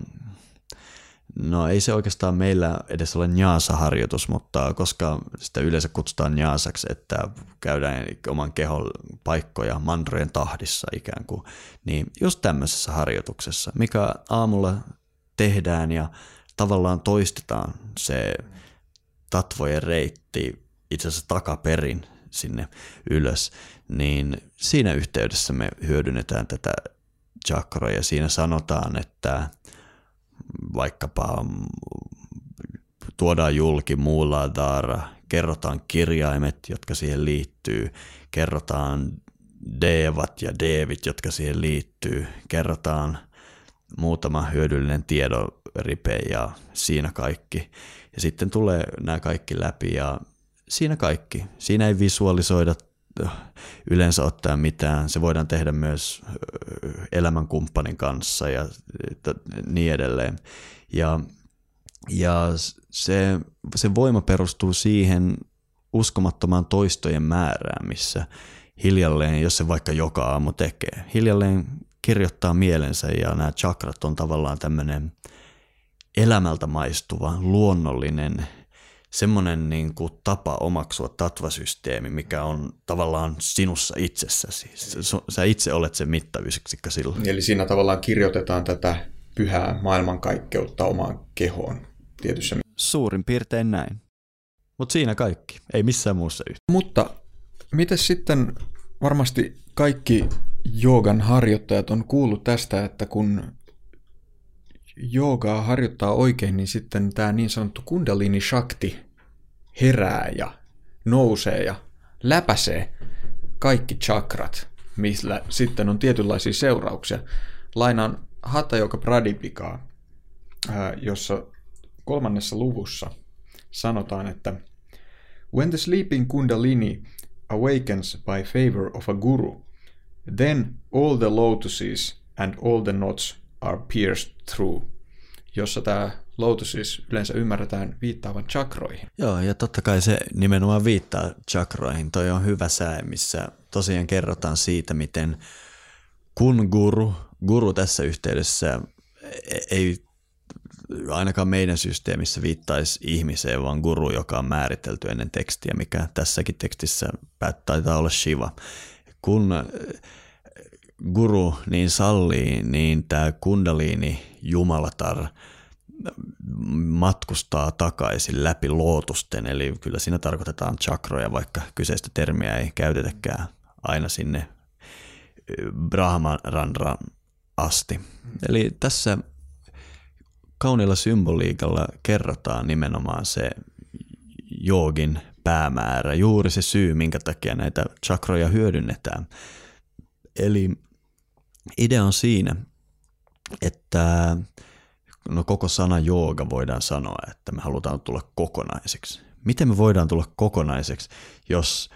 No ei se oikeastaan meillä edes ole nyaasa-harjoitus, mutta koska sitä yleensä kutsutaan nyaasaksi, että käydään oman kehon paikkoja mandrojen tahdissa ikään kuin, niin just tämmöisessä harjoituksessa, mikä aamulla tehdään ja tavallaan toistetaan se tatvojen reitti itse asiassa takaperin sinne ylös, niin siinä yhteydessä me hyödynnetään tätä chakraa ja siinä sanotaan, että vaikkapa mm, tuodaan julki muulla daara, kerrotaan kirjaimet, jotka siihen liittyy, kerrotaan devat ja devit, jotka siihen liittyy, kerrotaan muutama hyödyllinen tiedonripe ja siinä kaikki. Ja sitten tulee nämä kaikki läpi ja siinä kaikki. Siinä ei visualisoida yleensä ottaen mitään. Se voidaan tehdä myös elämänkumppanin kanssa ja niin edelleen. Ja, ja se, se voima perustuu siihen uskomattomaan toistojen määrään, missä hiljalleen, jos se vaikka joka aamu tekee, hiljalleen kirjoittaa mielensä ja nämä chakrat on tavallaan tämmöinen elämältä maistuva, luonnollinen semmoinen niin kuin tapa omaksua tatvasysteemi, mikä on tavallaan sinussa itsessäsi. Sä itse olet se mittayksikkö silloin. Eli siinä tavallaan kirjoitetaan tätä pyhää maailmankaikkeutta omaan kehoon tietyssä Suurin piirtein näin. Mutta siinä kaikki, ei missään muussa yhtä. Mutta miten sitten varmasti kaikki joogan harjoittajat on kuullut tästä, että kun joogaa harjoittaa oikein, niin sitten tämä niin sanottu kundalini shakti herää ja nousee ja läpäisee kaikki chakrat, millä sitten on tietynlaisia seurauksia. Lainaan Hatha Yoga Pradipikaa, jossa kolmannessa luvussa sanotaan, että When the sleeping kundalini awakens by favor of a guru, then all the lotuses and all the knots are pierced through. Jossa tämä lotus siis yleensä ymmärretään viittaavan chakroihin. Joo, ja totta kai se nimenomaan viittaa chakroihin. Toi on hyvä sää, missä tosiaan kerrotaan siitä, miten kun guru, guru tässä yhteydessä ei ainakaan meidän systeemissä viittaisi ihmiseen, vaan guru, joka on määritelty ennen tekstiä, mikä tässäkin tekstissä taitaa olla Shiva. Kun guru niin sallii, niin tämä kundaliini jumalatar matkustaa takaisin läpi lootusten, eli kyllä siinä tarkoitetaan chakroja, vaikka kyseistä termiä ei käytetäkään aina sinne Brahmanrandran asti. Eli tässä kauniilla symboliikalla kerrotaan nimenomaan se joogin päämäärä, juuri se syy, minkä takia näitä chakroja hyödynnetään. Eli idea on siinä, että no koko sana jooga voidaan sanoa, että me halutaan tulla kokonaiseksi. Miten me voidaan tulla kokonaiseksi, jos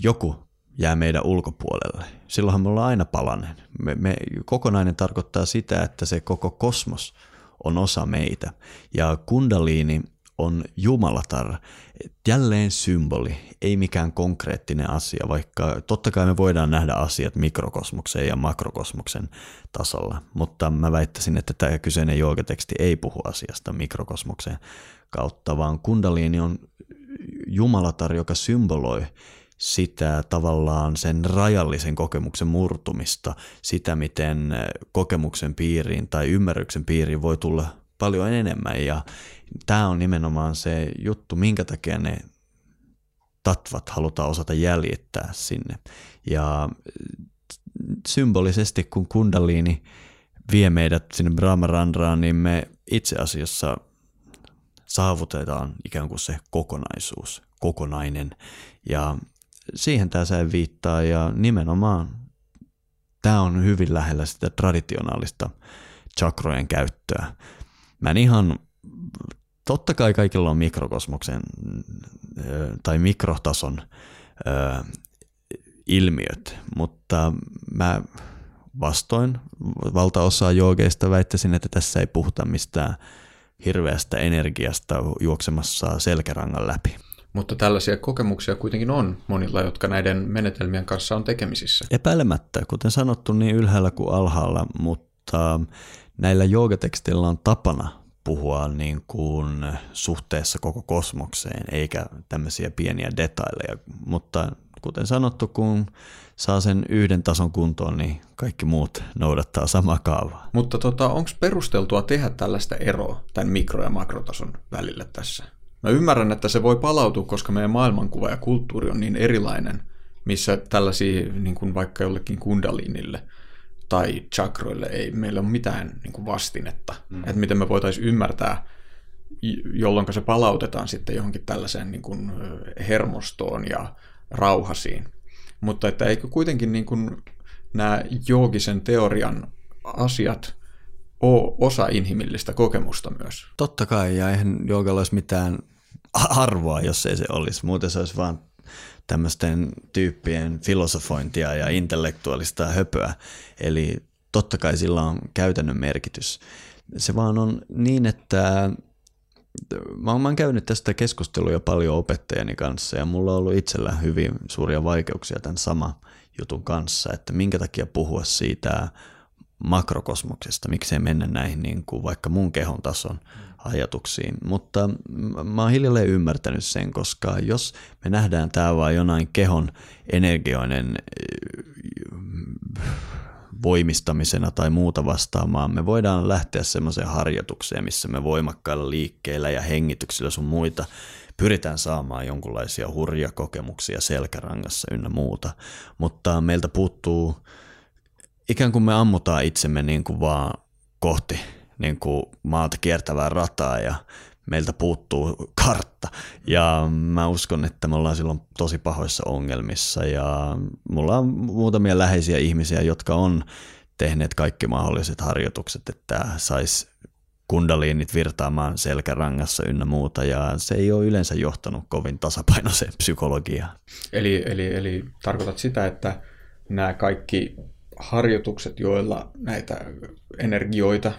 joku jää meidän ulkopuolelle? Silloinhan me ollaan aina palanen. Me, me, kokonainen tarkoittaa sitä, että se koko kosmos on osa meitä. Ja kundaliini on jumalatar, jälleen symboli, ei mikään konkreettinen asia, vaikka totta kai me voidaan nähdä asiat mikrokosmoksen ja makrokosmoksen tasolla, mutta mä väittäisin, että tämä kyseinen joogateksti ei puhu asiasta mikrokosmoksen kautta, vaan kundaliini on jumalatar, joka symboloi sitä tavallaan sen rajallisen kokemuksen murtumista, sitä miten kokemuksen piiriin tai ymmärryksen piiriin voi tulla paljon enemmän ja tämä on nimenomaan se juttu, minkä takia ne tatvat halutaan osata jäljittää sinne. Ja symbolisesti kun kundaliini vie meidät sinne Brahmarandraan, niin me itse asiassa saavutetaan ikään kuin se kokonaisuus, kokonainen. Ja siihen tämä se viittaa ja nimenomaan tämä on hyvin lähellä sitä traditionaalista chakrojen käyttöä. Mä en ihan, totta kai kaikilla on mikrokosmoksen tai mikrotason ilmiöt, mutta mä vastoin valtaosaa joogeista väittäisin, että tässä ei puhuta mistään hirveästä energiasta juoksemassa selkärangan läpi. Mutta tällaisia kokemuksia kuitenkin on monilla, jotka näiden menetelmien kanssa on tekemisissä. Epäilemättä, kuten sanottu, niin ylhäällä kuin alhaalla, mutta näillä joogateksteillä on tapana puhua niin kuin suhteessa koko kosmokseen, eikä tämmöisiä pieniä detaileja. Mutta kuten sanottu, kun saa sen yhden tason kuntoon, niin kaikki muut noudattaa samaa kaavaa. Mutta tota, onko perusteltua tehdä tällaista eroa tämän mikro- ja makrotason välillä tässä? Mä ymmärrän, että se voi palautua, koska meidän maailmankuva ja kulttuuri on niin erilainen, missä tällaisia niin kuin vaikka jollekin kundalinille tai chakroille ei meillä ole mitään niin kuin vastinetta. Mm. Että miten me voitaisiin ymmärtää, jolloin se palautetaan sitten johonkin tällaiseen niin kuin hermostoon ja rauhasiin. Mutta että eikö kuitenkin niin kuin nämä joogisen teorian asiat ole osa inhimillistä kokemusta myös? Totta kai, ja eihän joogalla olisi mitään arvoa, jos ei se olisi. Muuten se olisi vain tämmöisten tyyppien filosofointia ja intellektuaalista höpöä. Eli totta kai sillä on käytännön merkitys. Se vaan on niin, että mä oon käynyt tästä keskustelua paljon opettajani kanssa ja mulla on ollut itsellä hyvin suuria vaikeuksia tämän sama jutun kanssa, että minkä takia puhua siitä makrokosmoksesta, miksei mennä näihin niin kuin vaikka mun kehon tason ajatuksiin. Mutta mä oon hiljalleen ymmärtänyt sen, koska jos me nähdään tämä vain jonain kehon energioinen voimistamisena tai muuta vastaamaan, me voidaan lähteä semmoiseen harjoitukseen, missä me voimakkailla liikkeillä ja hengityksillä sun muita pyritään saamaan jonkunlaisia hurja kokemuksia selkärangassa ynnä muuta, mutta meiltä puuttuu ikään kuin me ammutaan itsemme niin kuin vaan kohti niin kuin maata kiertävää rataa ja meiltä puuttuu kartta. Ja mä uskon, että me ollaan silloin tosi pahoissa ongelmissa ja mulla on muutamia läheisiä ihmisiä, jotka on tehneet kaikki mahdolliset harjoitukset, että sais kundaliinit virtaamaan selkärangassa ynnä muuta, ja se ei ole yleensä johtanut kovin tasapainoiseen psykologiaan. Eli, eli, eli tarkoitat sitä, että nämä kaikki harjoitukset, joilla näitä energioita,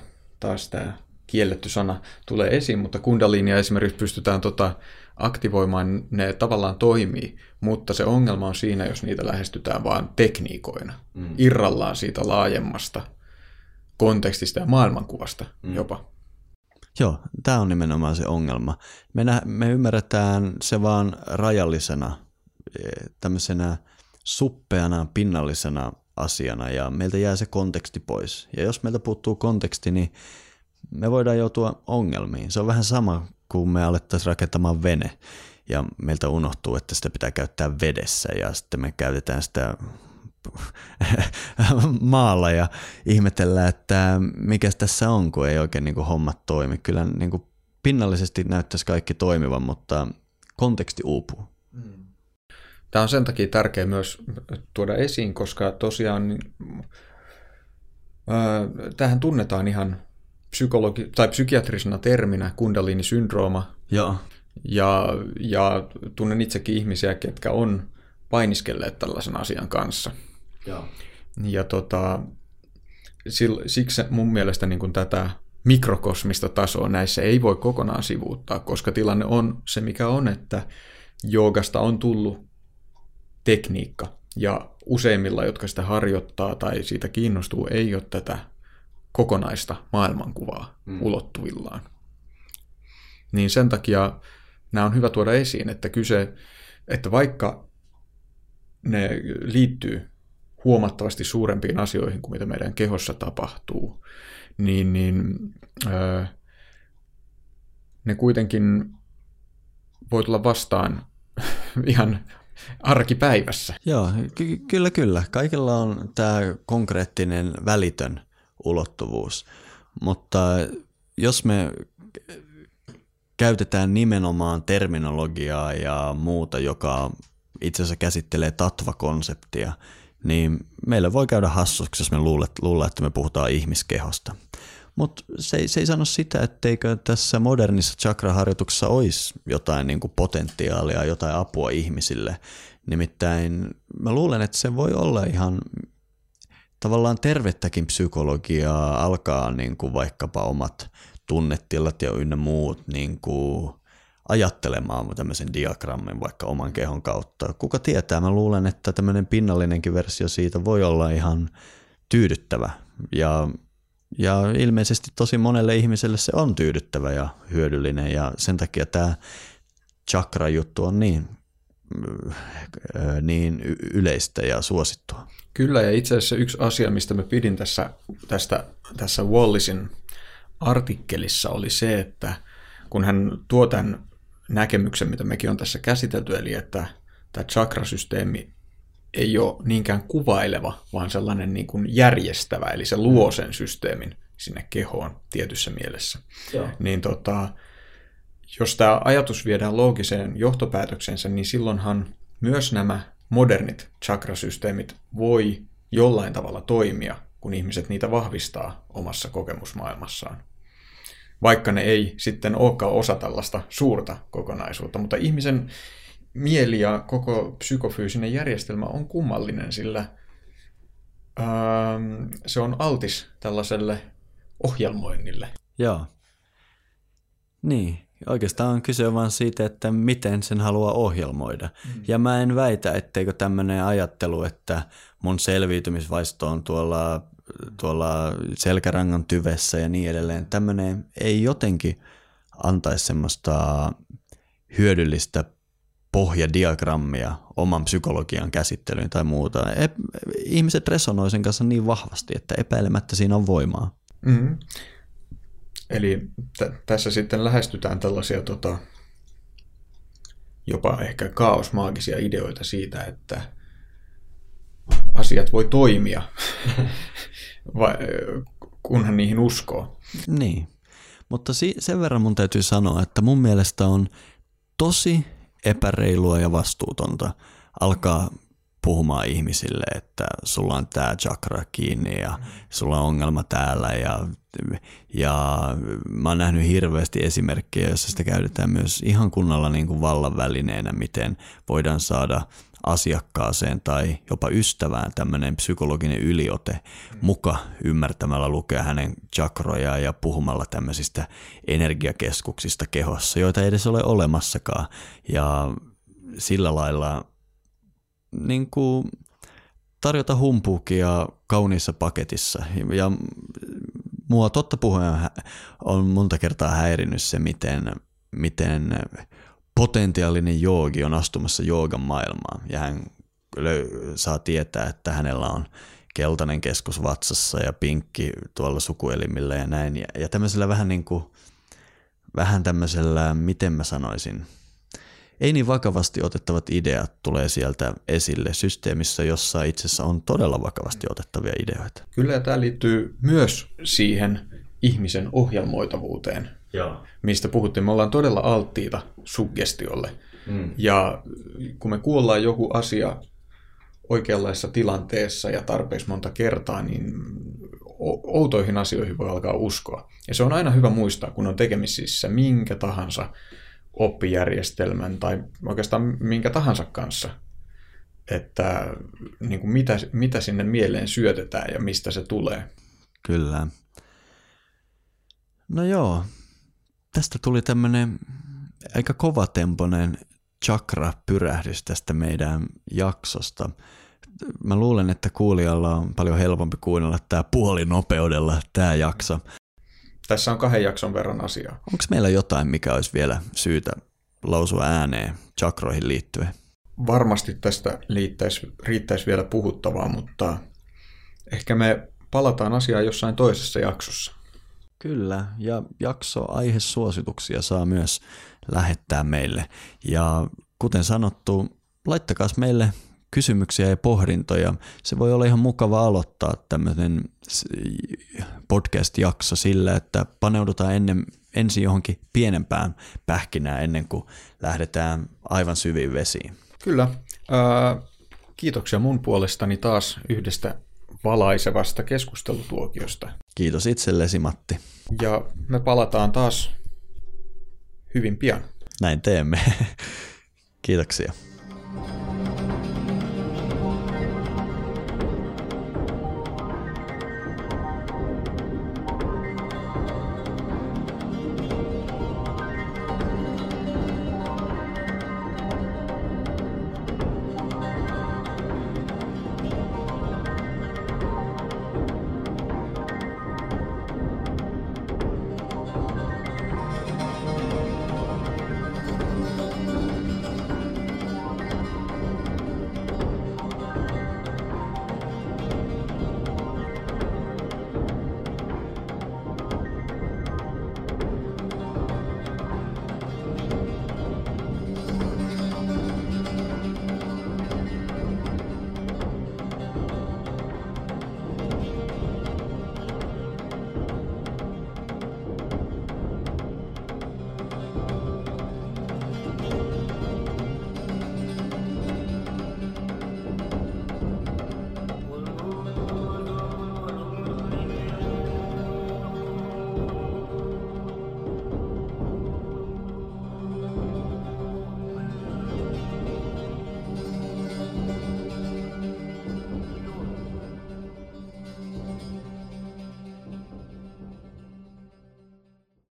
taas tämä kielletty sana tulee esiin, mutta kundaliinia esimerkiksi pystytään tota aktivoimaan, ne tavallaan toimii, mutta se ongelma on siinä, jos niitä lähestytään vain tekniikoina, mm. irrallaan siitä laajemmasta kontekstista ja maailmankuvasta mm. jopa. Joo, tämä on nimenomaan se ongelma. Me, nä- me ymmärretään se vaan rajallisena, e, tämmöisenä suppeana, pinnallisena asiana ja meiltä jää se konteksti pois. Ja jos meiltä puuttuu konteksti, niin me voidaan joutua ongelmiin. Se on vähän sama kuin me alettaisiin rakentamaan vene ja meiltä unohtuu, että sitä pitää käyttää vedessä ja sitten me käytetään sitä maalla ja ihmetellään, että mikä tässä on, kun ei oikein niin kuin hommat toimi. Kyllä niin kuin pinnallisesti näyttäisi kaikki toimivan, mutta konteksti uupuu. Tämä on sen takia tärkeää myös tuoda esiin, koska tosiaan tähän tunnetaan ihan psykologi- tai psykiatrisena terminä kundalini-syndrooma. Joo. Ja, ja tunnen itsekin ihmisiä, ketkä on painiskelleet tällaisen asian kanssa. Joo. Ja tota, siksi mun mielestä niin kuin tätä mikrokosmista tasoa näissä ei voi kokonaan sivuuttaa, koska tilanne on se, mikä on, että joogasta on tullut tekniikka. Ja useimmilla, jotka sitä harjoittaa tai siitä kiinnostuu, ei ole tätä kokonaista maailmankuvaa mm. ulottuvillaan. Niin sen takia nämä on hyvä tuoda esiin, että kyse, että vaikka ne liittyy huomattavasti suurempiin asioihin kuin mitä meidän kehossa tapahtuu, niin, niin öö, ne kuitenkin voi tulla vastaan ihan arkipäivässä. Joo, ky- kyllä kyllä. Kaikilla on tämä konkreettinen välitön ulottuvuus, mutta jos me käytetään nimenomaan terminologiaa ja muuta, joka itse asiassa käsittelee tatva-konseptia, niin meillä voi käydä hassuksi, jos me luullaan, että me puhutaan ihmiskehosta. Mutta se, se ei sano sitä, etteikö tässä modernissa chakraharjoituksessa olisi jotain niin kuin potentiaalia, jotain apua ihmisille. Nimittäin mä luulen, että se voi olla ihan tavallaan tervettäkin psykologiaa, alkaa niin kuin vaikkapa omat tunnetilat ja ynnä muut niin kuin ajattelemaan tämmöisen diagrammin vaikka oman kehon kautta. Kuka tietää, mä luulen, että tämmöinen pinnallinenkin versio siitä voi olla ihan tyydyttävä ja ja ilmeisesti tosi monelle ihmiselle se on tyydyttävä ja hyödyllinen ja sen takia tämä chakra-juttu on niin, niin yleistä ja suosittua. Kyllä ja itse asiassa yksi asia, mistä mä pidin tässä, tästä, tässä Wallisin artikkelissa oli se, että kun hän tuo tämän näkemyksen, mitä mekin on tässä käsitelty, eli että tämä chakrasysteemi ei ole niinkään kuvaileva, vaan sellainen niin kuin järjestävä, eli se luo sen systeemin sinne kehoon tietyssä mielessä. Joo. Niin tota, jos tämä ajatus viedään loogiseen johtopäätöksensä, niin silloinhan myös nämä modernit chakrasysteemit voi jollain tavalla toimia, kun ihmiset niitä vahvistaa omassa kokemusmaailmassaan. Vaikka ne ei sitten olekaan osa tällaista suurta kokonaisuutta, mutta ihmisen mieli ja koko psykofyysinen järjestelmä on kummallinen, sillä ähm, se on altis tällaiselle ohjelmoinnille. Joo. Niin, oikeastaan on kyse vain siitä, että miten sen haluaa ohjelmoida. Mm. Ja mä en väitä, etteikö tämmöinen ajattelu, että mun selviytymisvaisto on tuolla, tuolla selkärangan tyvessä ja niin edelleen, tämmöinen ei jotenkin antaisi semmoista hyödyllistä pohjadiagrammia oman psykologian käsittelyyn tai muuta. Ihmiset resonoi sen kanssa niin vahvasti, että epäilemättä siinä on voimaa. Mm-hmm. Eli t- tässä sitten lähestytään tällaisia tota, jopa ehkä kaosmaagisia ideoita siitä, että asiat voi toimia, vai, kunhan niihin uskoo. Niin, mutta si- sen verran mun täytyy sanoa, että mun mielestä on tosi epäreilua ja vastuutonta alkaa puhumaan ihmisille, että sulla on tämä chakra kiinni ja sulla on ongelma täällä ja, ja mä oon nähnyt hirveästi esimerkkejä, joissa sitä käytetään myös ihan kunnolla niin kuin vallan välineenä, miten voidaan saada asiakkaaseen tai jopa ystävään tämmöinen psykologinen yliote muka ymmärtämällä lukea hänen chakroja ja puhumalla tämmöisistä energiakeskuksista kehossa, joita ei edes ole olemassakaan. Ja sillä lailla niin kuin tarjota humpuukia kauniissa paketissa. Ja mua totta puhuen on monta kertaa häirinyt se, miten, miten potentiaalinen joogi on astumassa joogan maailmaan ja hän saa tietää, että hänellä on keltainen keskus vatsassa ja pinkki tuolla sukuelimillä ja näin. Ja, ja tämmöisellä vähän niin kuin, vähän tämmöisellä, miten mä sanoisin, ei niin vakavasti otettavat ideat tulee sieltä esille systeemissä, jossa itse asiassa on todella vakavasti otettavia ideoita. Kyllä, tämä liittyy myös siihen ihmisen ohjelmoitavuuteen, Joo. mistä puhuttiin. Me ollaan todella alttiita suggestiolle. Mm. Ja kun me kuullaan joku asia oikeanlaisessa tilanteessa ja tarpeeksi monta kertaa, niin outoihin asioihin voi alkaa uskoa. Ja se on aina hyvä muistaa, kun on tekemisissä minkä tahansa oppijärjestelmän tai oikeastaan minkä tahansa kanssa, että niin kuin mitä, mitä sinne mieleen syötetään ja mistä se tulee. Kyllä. No joo, tästä tuli tämmöinen aika kovatempoinen chakra-pyrähdys tästä meidän jaksosta. Mä luulen, että kuulijalla on paljon helpompi kuunnella tämä puolinopeudella tämä jakso. Tässä on kahden jakson verran asiaa. Onko meillä jotain, mikä olisi vielä syytä lausua ääneen chakroihin liittyen? Varmasti tästä liittäisi, riittäisi vielä puhuttavaa, mutta ehkä me palataan asiaan jossain toisessa jaksossa. Kyllä, ja jakso aihesuosituksia saa myös lähettää meille. Ja kuten sanottu, laittakaa meille kysymyksiä ja pohdintoja. Se voi olla ihan mukava aloittaa tämmöinen podcast-jakso sillä, että paneudutaan ennen, ensin johonkin pienempään pähkinään ennen kuin lähdetään aivan syviin vesiin. Kyllä. Äh, kiitoksia mun puolestani taas yhdestä valaisevasta keskustelutuokiosta. Kiitos itsellesi, Matti. Ja me palataan taas hyvin pian. Näin teemme. Kiitoksia.